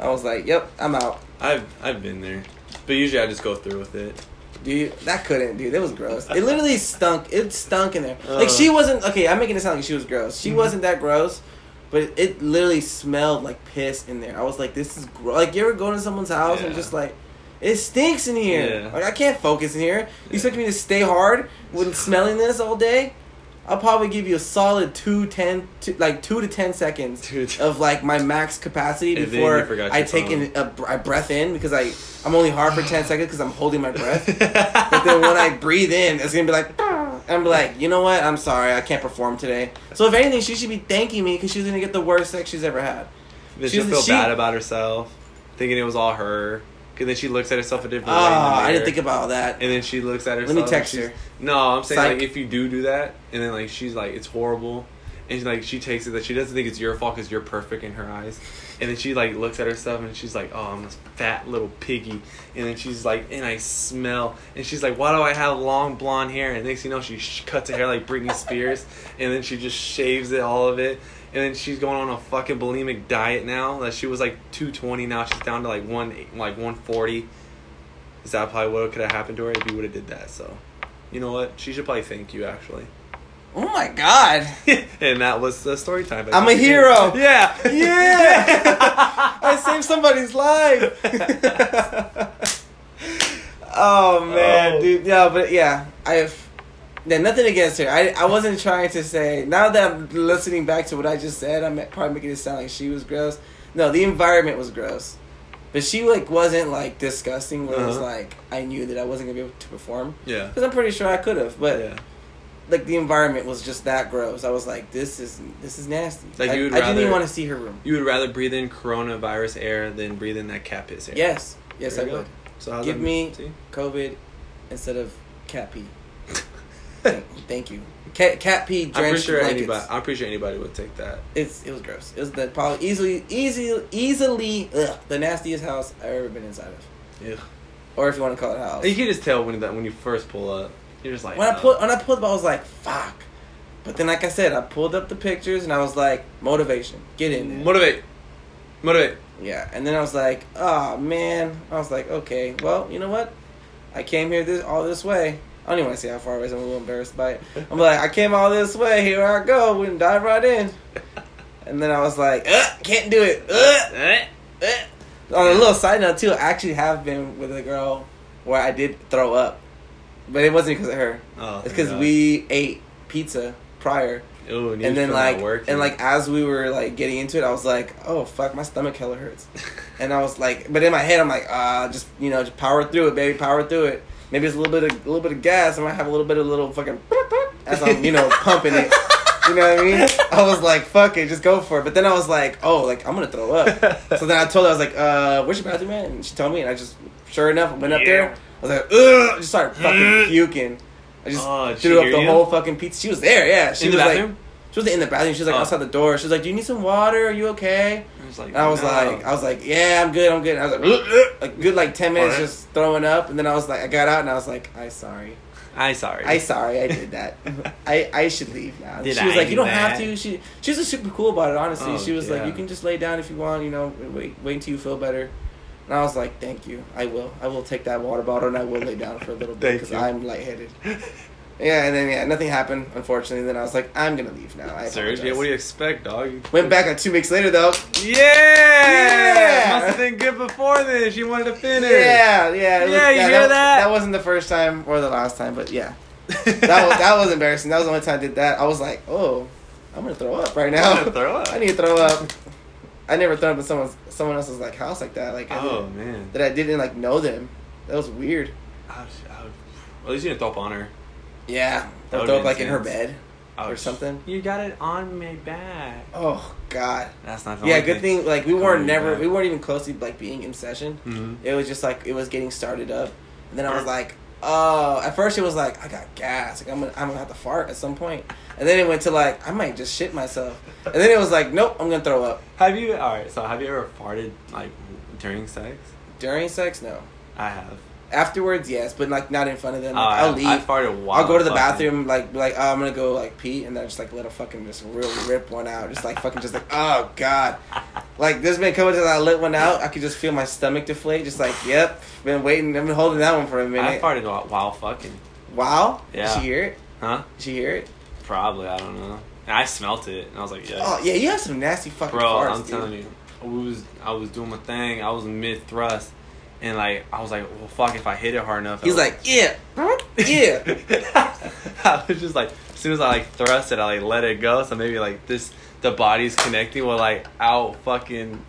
I was like, yep, I'm out. I've I've been there, but usually I just go through with it. Dude, that couldn't, dude. It was gross. It literally stunk. It stunk in there. Like she wasn't okay. I'm making it sound like she was gross. She Mhm. wasn't that gross, but it, it literally smelled like piss in there. I was like, this is gross." like you ever go to someone's house and Yeah. just like. It stinks in here. Yeah. Like I can't focus in here. You Yeah. expect me to stay hard with smelling this all day? I'll probably give you a solid two, ten, two, like two to ten seconds of like my max capacity before I take phone. in a, a breath in because I I'm only hard for ten seconds because I'm holding my breath. But then when I breathe in, it's gonna be like, I'm like, you know what? I'm sorry, I can't perform today. So if anything, she should be thanking me because she's gonna get the worst sex she's ever had. then she'll feel she- bad about herself, thinking it was all her. Cause then she looks at herself a different Oh, way. the ah, I didn't think about all that. And then she looks at herself. Let me text her. No, I'm saying Psych. like if you do do that, and then like she's like it's horrible, and she, like she takes it that she doesn't think it's your fault because you're perfect in her eyes, and then she like looks at herself and she's like, oh, I'm this fat little piggy, and then she's like, and I smell, and she's like, why do I have long blonde hair? And next thing you know, she sh- cuts her hair like Britney Spears, and then she just shaves it all of it. And then she's going on a fucking bulimic diet now. That she was like two twenty, now she's down to like one like one forty. Is that probably what could have happened to her if you would have did that? So, you know what? She should probably thank you actually. Oh my god. and that was the story time. I'm a hero. Yeah. Yeah. I saved somebody's life. oh man, Oh. dude. Yeah, but yeah, I have. Yeah, nothing against her. I, I wasn't trying to say. Now that I'm listening back to what I just said, I'm probably making it sound like she was gross. No, the environment was gross, but she like wasn't like disgusting. Where it was Uh-huh. like I knew that I wasn't gonna be able to perform yeah. because I'm pretty sure I could have, but yeah. like the environment was just that gross. I was like, this is this is nasty. Like, I, you would I didn't even want to see her room. You would rather breathe in coronavirus air than breathe in that cat piss air. Yes, yes, I go. would. So Give me- see? COVID instead of cat pee. thank, you. Cat cat pee I'm drenched sure blankets. anybody. I'm pretty sure anybody would take that. It's it was gross. It was the probably easily easy easily ugh, the nastiest house I've ever been inside of, Yeah. or if you want to call it a house. You can just tell when that when you first pull up. You're just like When I oh. put when I pulled up, I was like, fuck. But then, like I said, I pulled up the pictures and I was like, motivation, get in there. motivate, motivate. Yeah, and then I was like, oh man. I was like, okay, well, you know what? I came here this all this way. I don't even want to see how far away. So I'm a little embarrassed by it. I'm like, I came all this way. Here I go. We can dive right in. And then I was like, uh, can't do it. Ugh, ugh. On a little side note too, I actually have been with a girl where I did throw up, but it wasn't because of her. Oh, It's because we ate pizza prior. Ooh, and then like, and like as we were like getting into it, I was like, oh fuck, my stomach hella hurts. And I was like, but in my head, I'm like, ah, just you know, just power through it, baby, power through it. Maybe it's a little bit of a little bit of gas. I might have a little bit of little fucking as I'm you know pumping it. You know what I mean? I was like, fuck it, just go for it. But then I was like, oh, like I'm gonna throw up. So then I told her, I was like, uh, where's your bathroom at? And she told me, and I just, sure enough, went up there. I was like, ugh, just started fucking puking. I just Oh, threw up the you? whole fucking pizza. She was there, yeah. She in the was bathroom. like, she was in the bathroom. She was like Oh. outside the door. She was like, "Do you need some water? Are you okay?" I was like, And I was no. like, I was like, "Yeah, I'm good. I'm good." And I was like, "Ugh, ugh," like good like ten minutes Alright. just throwing up, and then I was like, I got out and I was like, "I sorry, I sorry. I sorry, I did that. I I should leave now." Did she was I like, "You don't that? have to." She she was super cool about it. Honestly, Oh, she was like, "You can just lay down if you want. You know, wait wait until you feel better." And I was like, "Thank you. I will. I will take that water bottle and I will lay down for a little bit because. I'm lightheaded." Yeah, and then yeah, nothing happened. Unfortunately, then I was like, "I'm gonna leave now." I Serge, yeah, what do you expect, dog? Went back like two weeks later though. Yeah! Yeah! Must have been good before this. You wanted to finish. Yeah, yeah, was- Yeah, you hear that? That wasn't the first time or the last time, but yeah, that was that was embarrassing. That was the only time I did that. I was like, oh, I'm gonna throw up right now. throw up. I need to throw up. I never thrown up in someone's someone else's like house like that. Like Oh man. that I didn't like know them. That was weird. Ouch, ouch. At least you didn't throw up on her. Yeah, That would've throw up like in her intense. bed or something. You got it on my back. Oh God. That's not. The Yeah, good thing. Like we weren't never, yeah. we weren't even close to like being in session. hmm It was just like it was getting started up, and then I was like, oh. At first, it was like I got gas. Like I'm gonna, I'm gonna have to fart at some point, and then it went to like I might just shit myself, and then it was like, nope, I'm gonna throw up Have you? All right. So have you ever farted like during sex? during sex. No, I have. Afterwards, yes, but like not in front of them. Like, oh, I, I'll leave. I farted while I'll go to the bathroom, like like, oh, I'm gonna go like pee, and then just like let a fucking just real rip one out, just like fucking just like, oh god, like there's been couple times I let one out, I could just feel my stomach deflate, just like, yep, been waiting, I've been holding that one for a minute. I farted while fucking. Wow, Yeah. did she hear it? Huh? Did she hear it? Probably, I don't know. And I smelt it, and I was like, yeah. Oh yeah, you have some nasty fucking Bro, farts, I'm dude. telling you, I was I was doing my thing. I was mid thrust, and like I was like, well, fuck, if I hit it hard enough, He's I- like, yeah, yeah. I was just like, as soon as I like thrust it, I like let it go. So maybe like this, the body's connecting with like out fucking.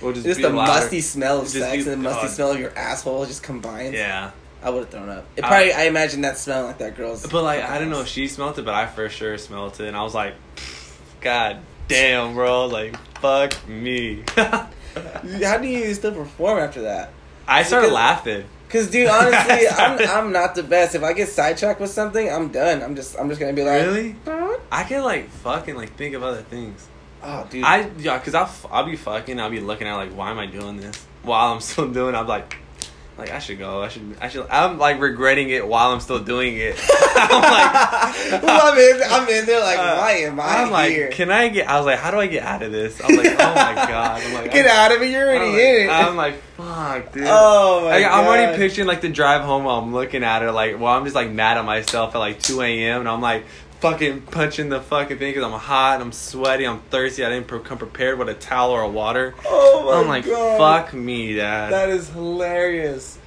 Will just, Just the louder. musty smell of Just sex be- and the musty smell of your asshole just combined. Yeah, I would have thrown up. It probably, I, imagine that smell like that girl's. but like I don't know if she smelled it, but I for sure smelled it, and I was like, God damn, bro, like fuck me. How do you still perform after that? I started Because- laughing. Cause dude, honestly, I'm I'm not the best. If I get sidetracked with something, I'm done. I'm just I'm just gonna be like, Really? I can like fucking like think of other things. oh dude, I yeah, cause I'll I'll be fucking. I'll be looking at like, why am I doing this? While I'm still doing, it, I'm like, like I should go. I should. I should. I'm like regretting it while I'm still doing it. I'm like, well, I'm in, I'm in there like, uh, why am I I'm like, here? can I get? I was like, how do I get out of this? I'm like, oh my god. I'm like, Get I'm, out of it! You're already I'm in it. like, I'm like, fuck, dude. oh my Like, god! I'm already picturing like the drive home while I'm looking at her, like well, I'm just like mad at myself at like 2 a.m. and I'm like fucking punching the fucking thing because I'm hot, and I'm sweaty, I'm thirsty. I didn't pre- come prepared with a towel or a water. Oh my I'm like, god! fuck me, dad. That is hilarious.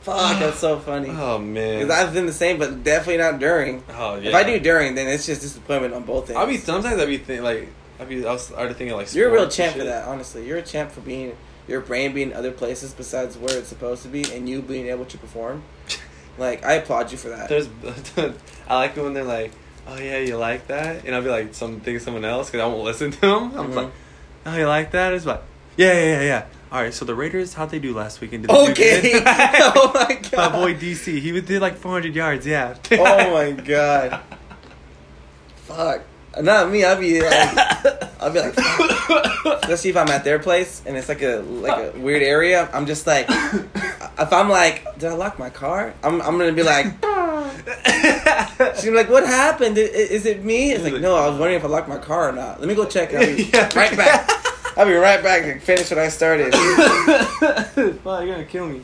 Fuck, that's so funny. oh man. Because I've been the same, but definitely not during. oh yeah. If I do during, then it's just disappointment on both ends. I'll be sometimes I'd be think like I'd be I was started thinking like You're a real champ for that, honestly. You're a champ for being your brain being other places besides where it's supposed to be, and you being able to perform. Like I applaud you for that. There's I like it when they're like, oh yeah, you like that, and I'll be like some think of someone else because I won't listen to them. I'm Mhm. like, oh you like that? It's like, yeah yeah yeah yeah. All right, so the Raiders, how'd they do last weekend? Did Okay. oh my god. My boy DC, he would did like 400 yards. Yeah. oh my god. Fuck. Not me. I'll be like, I'll be like, especially if I'm at their place and it's like a like a weird area. I'm just like, if I'm like, did I lock my car? I'm I'm gonna be like, she's like, what happened? I- i- Is it me? It's like, no, I was wondering if I locked my car or not. Let me go check. I'll be Yeah. right back. I'll be right back and finish what I started. Fuck, you're gonna kill me.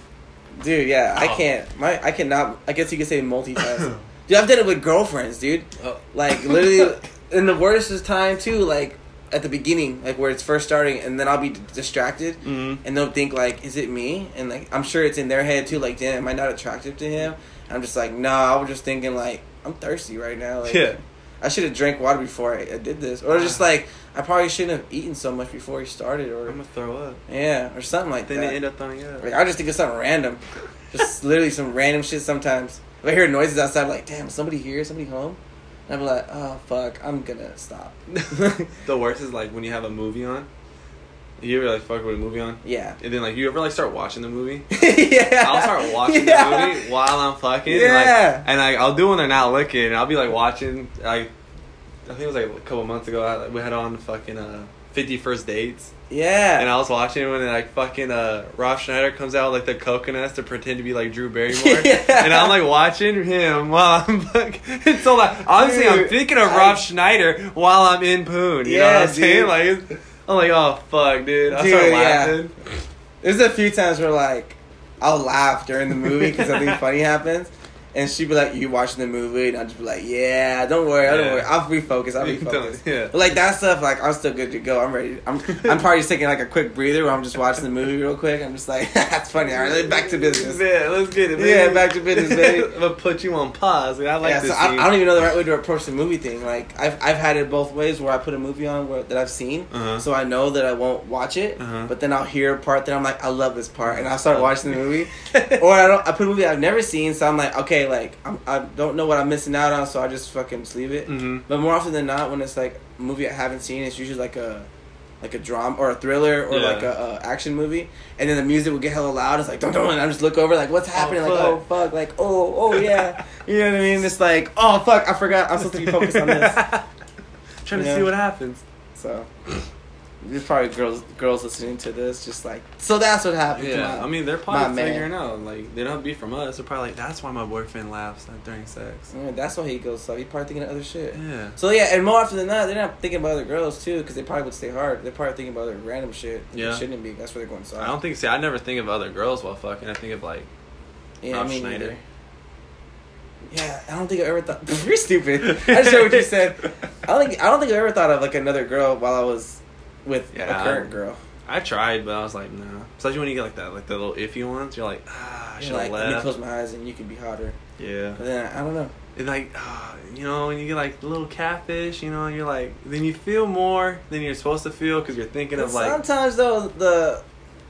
Dude, yeah, I Oh. can't. My I cannot. I guess you could say multitask. dude, I've done it with girlfriends, dude. Oh. Like literally, in the worst is time too. Like at the beginning, like where it's first starting, and then I'll be d- distracted, Mhm. and they'll think like, "Is it me?" And like, I'm sure it's in their head too. Like, damn, am I not attractive to him? I'm just like, no. I was just thinking like, I'm thirsty right now. Like, Yeah. I should have drank water before I, I did this, or just like, I probably shouldn't have eaten so much before he started, or I'm gonna throw up. yeah, or something like that. Then that. they end up throwing up. Like I just think of something random, just literally some random shit. Sometimes if I hear noises outside, I'm like, damn, somebody here, somebody home. And I'm like, oh fuck, I'm gonna stop. the worst is like when you have a movie on. You ever like fuck with a movie on? yeah, And then like you ever like start watching the movie? yeah. I'll start watching Yeah. the movie while I'm fucking. And, Yeah. like, and like I'll do when they're not looking. And I'll be like watching. Like I think it was like a couple months ago. I, like, we had on fucking uh, Fifty First Dates, Yeah. and I was watching when like fucking uh, Rob Schneider comes out with like the coconuts to pretend to be like Drew Barrymore, Yeah. and I'm like watching him while I'm fucking. It's so like obviously I'm thinking of I- Rob Schneider while I'm in Poon. You know Yeah, what I'm saying? Like it's, I'm like oh fuck, dude. I Dude, start yeah. laughing. There's a few times where like I'll laugh during the movie because something funny happens. And she'd be like, "You watching the movie?" And I'll just be like, "Yeah, don't worry, don't worry. I'll refocus. I'll refocus." Yeah. But like that stuff, like I'm still good to go. I'm ready. I'm I'm probably just taking like a quick breather where I'm just watching the movie real quick. I'm just like, that's funny. All right, back to business. Yeah, let's get it. Baby. Yeah, back to business, baby. I'm gonna put you on pause. I like yeah, this. so I. I don't even know the right way to approach the movie thing. Like I've I've had it both ways where I put a movie on where, that I've seen, Uh-huh. so I know that I won't watch it. Uh-huh. But then I'll hear a part that I'm like, I love this part, and I'll start watching the movie. or I don't. I put a movie I've never seen, so I'm like, okay, like I'm, I don't know what I'm missing out on, so I just fucking just leave it. Mhm. But more often than not, when it's like a movie I haven't seen, it's usually like a like a drama or a thriller or Yeah. like a, a action movie, and then the music will get hella loud. It's like don't don't, and I just look over like what's happening? like oh fuck, like oh oh yeah, you know what I mean? It's like oh fuck, I forgot I'm supposed to be focused on this. Trying to Yeah. see what happens. So there's probably girls girls listening to this, just like so that's what happened. to Yeah, my- I mean they're probably man. figuring out like they don't be from us. They're probably like that's why my boyfriend laughs during sex. Yeah, that's why he goes. So he probably thinking of other shit. Yeah. So yeah, and more often than not, they're not thinking about other girls too, because they probably would stay hard. They're probably thinking about other random shit. Yeah. they shouldn't be. That's where they're going soft. I don't think. See, I never think of other girls while fucking. I think of like. Yeah, Rob me Schneider. neither. Yeah, I don't think I ever thought. You're stupid. I just heard what you said. I don't think I don't think I ever thought of like another girl while I was with Yeah. a current girl. I tried, but I was like, nah. Especially when you get like that, like the little iffy ones. You're like, ah, I should like, let me close my eyes and you can be hotter. Yeah. But then I don't know. And like, ah, you know, when you get like little catfish, you know, you're like, then you feel more than you're supposed to feel because you're thinking of like, sometimes though the,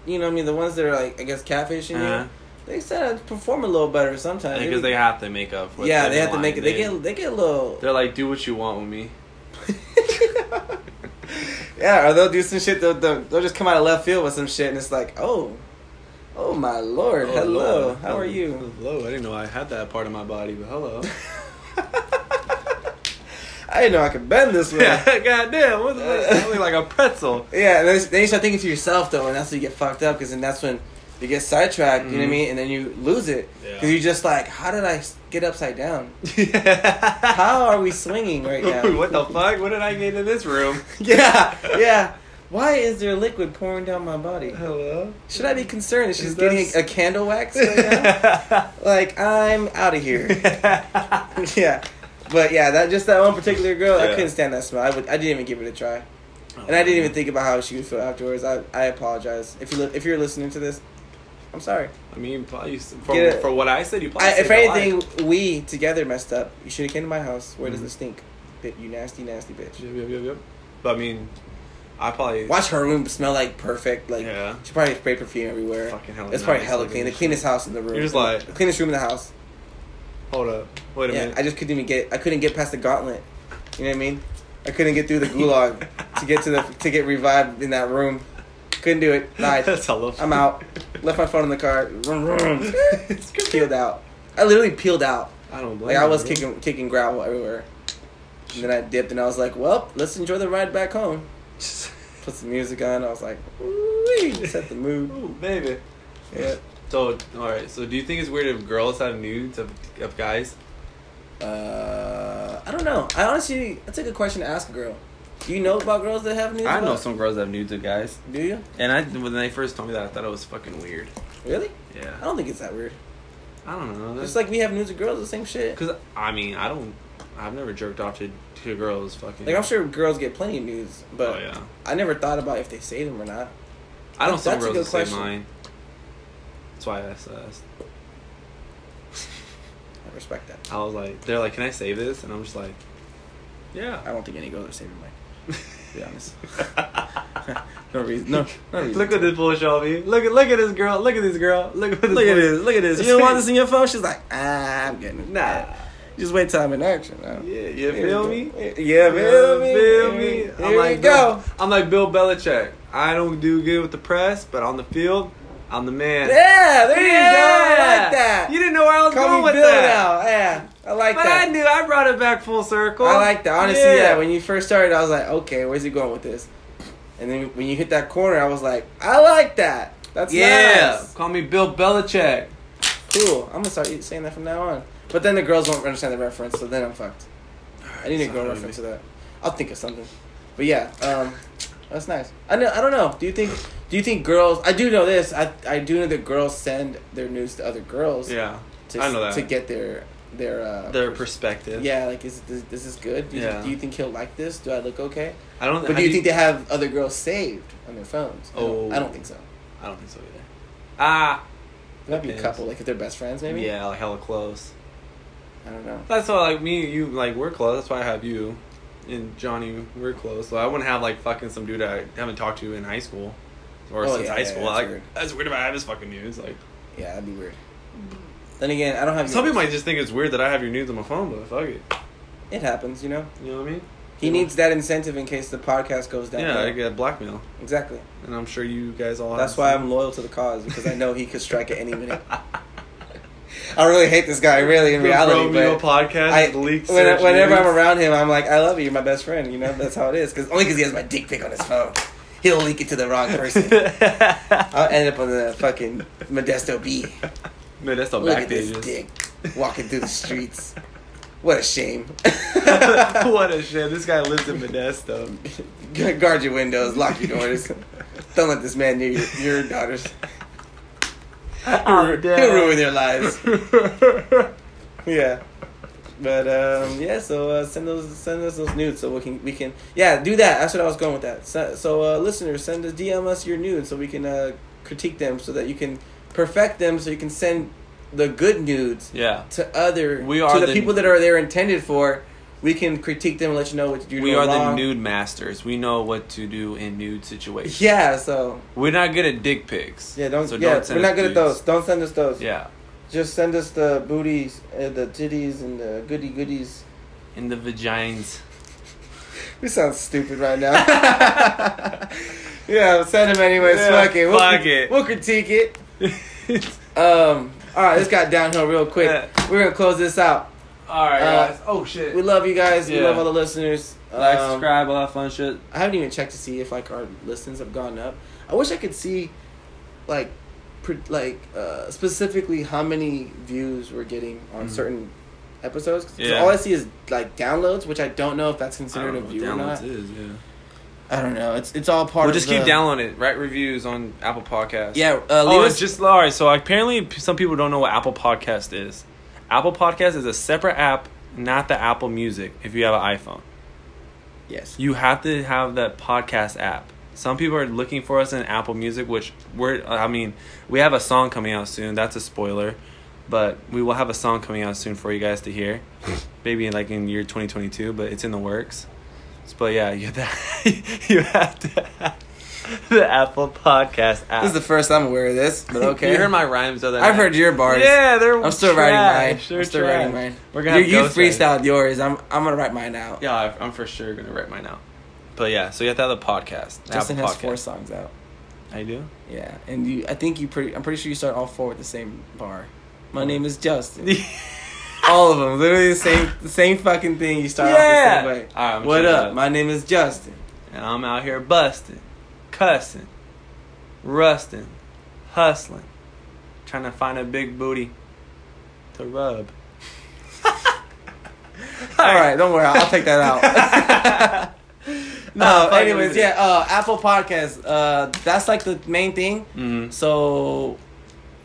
you know, I mean the ones that are like I guess catfishing uh, you, they said perform a little better sometimes. because they have to make up. For yeah, they have to make it. They get they get a little. They're like, do what you want with me. yeah, or they'll do some shit. They'll, they'll they'll just come out of left field with some shit, and it's like, oh, oh my lord, Oh, hello, Lord. how are you? Hello. I didn't know I had that part of my body, but hello. I didn't know I could bend this way. yeah, goddamn. What's look like a pretzel. Yeah, and then, then you start thinking to yourself though, and that's when you get fucked up because then that's when you get sidetracked. You know what I Mhm. mean? And then you lose it because Yeah. you're just like, how did I get upside down? How are we swinging right now? what the fuck? What did I get in this room? yeah, yeah. Why is there liquid pouring down my body? Hello. Should I be concerned? Is she Is getting a, a candle wax right now? like I'm out of here. yeah, but yeah, that just that one particular girl, I couldn't stand that smell. I would, I didn't even give it a try, and I didn't even think about how she would feel afterwards. I, I apologize if you li- if you're listening to this. I'm sorry. I mean, probably for, it. for what I said, you probably. I, if a anything, we together messed up. You should have came to my house. Where does Mhm. it stink? Bit you nasty, nasty bitch. Yep, yep, yep, yep. But I mean, I probably. Watch her room smell like perfect. Like Yeah. she probably spray perfume everywhere. Fucking hell. It's probably hella looking clean. The shit. cleanest house in the room. You're just like- the cleanest room in the house. Hold up. Wait a Yeah, minute. I just couldn't even get. I couldn't get past the gauntlet. You know what I mean? I couldn't get through the gulag to get to the to get revived in that room. Couldn't do it. Died. That's. I'm out. Left my phone in the car. Peeled out. I literally peeled out. I don't blame Like I was bro. kicking kicking gravel everywhere. And then I dipped and I was like, well, let's enjoy the ride back home. Put some music on. I was like, Ooh, set the mood. Ooh, baby. Yeah. So, all right. So, do you think it's weird if girls have nudes of, of guys? Uh, I don't know. I honestly, that's a good question to ask a girl. Do you know about girls that have nudes? I know about- some girls that have nudes of guys, Do you? and I when they first told me that, I thought it was fucking weird. Really? Yeah. I don't think it's that weird. I don't know. Just like we have nudes of girls, the same shit. Because I mean, I don't. I've never jerked off to to girls. Fucking. Like I'm sure girls get plenty of nudes, but Oh yeah. I never thought about if they save them or not. I know some That's a girls good question. mine. That's why I asked. that. I respect that. I was like, they're like, "Can I save this?" And I'm just like, "Yeah." I don't think any girls are saving mine. Be honest. no reason. No. no reason Look at this bullshit on me. Look at look at this girl. Look at this girl. Look at this. Look at this. Look at this. You don't want this in your phone? She's like, ah, I'm getting it. Nah. Just wait till I'm in action. Now. Yeah, you feel me? Yeah, feel me. Feel me? Here I'm we like go. I'm like Bill Belichick. I don't do good with the press, but on the field, I'm the man. Yeah, there you go. I like that. You didn't know where I was Call going with Bill that. now. Yeah, I like But that. I knew I brought it back full circle. I like that. Honestly, yeah. When you first started, I was like, okay, where's he going with this? And then when you hit that corner, I was like, I like that. That's nice. yeah. nice. Call me Bill Belichick. Cool. I'm gonna start saying that from now on. But then the girls won't understand the reference, so then I'm fucked. I need a girl reference to that. I'll think of something. But yeah, um, that's nice. I know. I don't know. Do you think? Do you think girls? I do know this. I I do know that girls send their news to other girls. Yeah. To, I know that. to get their their uh, Their perspective. Yeah, like is this, this is good? Do you, Yeah. do you think he'll like this? Do I look okay? I don't. Think But do you think they have other girls saved on their phones? I don't, Oh. I don't think so. I don't think so either. Ah. There might be a couple, like if they're best friends, maybe. Yeah, like hella close. I don't know. That's why, like me and you, like we're close. That's why I have you and Johnny. We're close. So I wouldn't have like fucking some dude I haven't talked to in high school or Oh, since yeah, high yeah, school. that's like weird. that's weird if I have his fucking news. Like Yeah, that'd be weird. Then again, I don't have. some people might just think it's weird that I have your news on my phone, but fuck it. It happens, you know. You know what I mean? He needs that incentive in case the podcast goes down. Yeah, I get blackmail, exactly. and I'm sure you guys all. That's why. I'm loyal to the cause because I know he could strike at any minute. I really hate this guy, really in The reality. Romeo But podcast I, leaks. when, whenever I'm around him, I'm like, I love you. You're my best friend. You know, that's how it is. Cause only because he has my dick pic on his phone, he'll leak it to the wrong person. I'll end up on the fucking Modesto Bee. Man, that's the Look back at this pages. dick walking through the streets. What a shame. what a shame. This guy lives in Modesto. Guard your windows, lock your doors. Don't let this man near your, your daughters. I'm He'll ruin their lives. Yeah. But um, yeah, so uh, send those send us those nudes so we can we can yeah do that. That's what I was going with that. So, so uh, listeners, send us DM us your nudes so we can uh, critique them so that you can perfect them so you can send the good nudes Yeah. to other We are to the, the- people that are they're intended for. We can critique them and let you know what you're doing. We are the nude masters. We know what to do in nude situations. Yeah, so We're not good at dick pics. yeah, don't So yeah, send we're not good at those. Don't send us those. Yeah. Just send us the booties, uh, the titties, and the goody goodies. and the vagines. We sound stupid right now. yeah, send them anyways. Yeah, fuck it. We'll, fuck it. We'll critique it. Um. All right, this got downhill real quick. Yeah. We're gonna close this out. Alright, Uh, guys. Oh, shit. We love you guys. We love all the listeners. like, Um, subscribe, all that fun shit. I haven't even checked to see if like our listens have gone up. I wish I could see, like, pre- like uh, specifically how many views we're getting on Mhm. certain episodes. Yeah. all I see is like downloads, which I don't know if that's considered a view or not. is, yeah. I don't know. It's it's all part of We'll of. just keep the- downloading it. Write reviews on Apple Podcasts. Yeah, uh, leave oh, us it's just all right. So apparently, some people don't know what Apple Podcast is. Apple Podcast is a separate app, not the Apple Music. If you have an iPhone, yes. you have to have that podcast app. Some people are looking for us in Apple Music, which we're. I mean, we have a song coming out soon. That's a spoiler, but we will have a song coming out soon for you guys to hear. Maybe in like in year twenty twenty two, but it's in the works. But yeah, you have to, you have to have the Apple Podcast app. This is the first I'm aware of this, but okay. you heard my rhymes the other I've heard your bars. Yeah, they're. I'm still writing mine. They're I'm still trash. writing mine. We're gonna You, have you ghost writing. freestyled yours. I'm I'm gonna write mine out. Yeah, I- I'm for sure gonna write mine out. But yeah, so you have to have the podcast. the Justin Apple has four songs out. I do. Yeah, and you. I think you pretty. I'm pretty sure you start all four with the same bar. My oh. name is Justin. all of them, literally the same, the same fucking thing. You start off the same way. Alright, I'm what up? that- My name is Justin. and I'm out here busting, cussing, rusting, hustling, trying to find a big booty to rub. All right, don't worry. I'll take that out. no, fuck it, anyways, yeah. Uh, Apple Podcast. Uh, that's like the main thing. Mm. So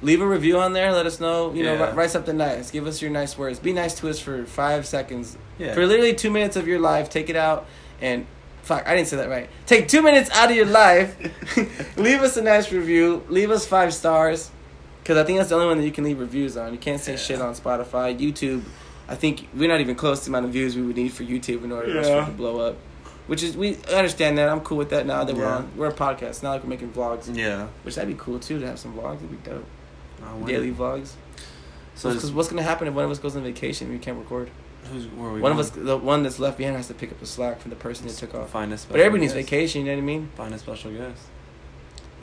leave a review on there. Let us know. You know, Yeah. write, write something nice. Give us your nice words. Be nice to us for five seconds. Yeah. For literally two minutes of your life, take it out and fuck. I didn't say that right. Take two minutes out of your life. leave us a nice review. Leave us five stars. Because I think that's the only one that you can leave reviews on. You can't say Yeah. shit on Spotify, YouTube. I think we're not even close to the amount of views we would need for YouTube in order for us to blow up. Which is we understand that. I'm cool with that now that we're on. We're a podcast. Not like we're making vlogs. Yeah. Which that'd be cool too to have some vlogs. That'd be dope. Uh, Wonder- Daily vlogs. So Because what's gonna happen if one of us goes on vacation and we can't record? who's where are we One of us, the one that's left behind, has to pick up the slack from the person that took off. Find a special. But everybody needs guest. vacation. You know what I mean? Find a special guest.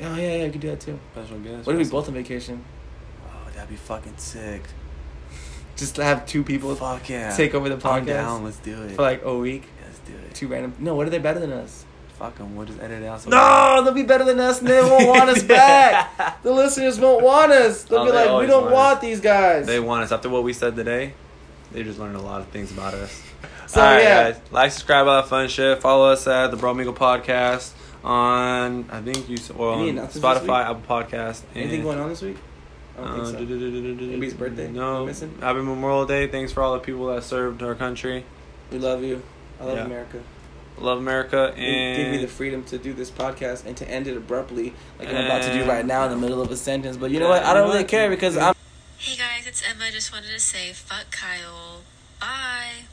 Oh yeah, yeah, we can do that too. Special guest. What if we both on vacation? Oh, that'd be fucking sick. Just to have two people Fuck yeah. take over the I'm podcast down. Let's do it. for like a week. Let's do it. Two random. No, what are they better than us? Fuck them. We'll just edit it out. So No, they'll be better than us, and they won't want us back. The listeners won't want us. They'll Oh, be they like, we don't want want these guys. They want us after what we said today. They just learned a lot of things about us. So, All right, yeah. guys. Like, subscribe, all that fun shit. Follow us at the Bro Amigo Podcast on I think you Any on Spotify, Apple Podcast. Anything going on this week? Uh, think so. Anybody's birthday? No. Missing? Happy Memorial Day. Thanks for all the people that served our country. We love you. I love Yeah. America. Love America You and Give me the freedom to do this podcast and to end it abruptly, like I'm about to do right now in the middle of a sentence. But you know what? I don't really care because I'm. Hey guys, it's Emma. Just wanted to say fuck Kyle. Bye.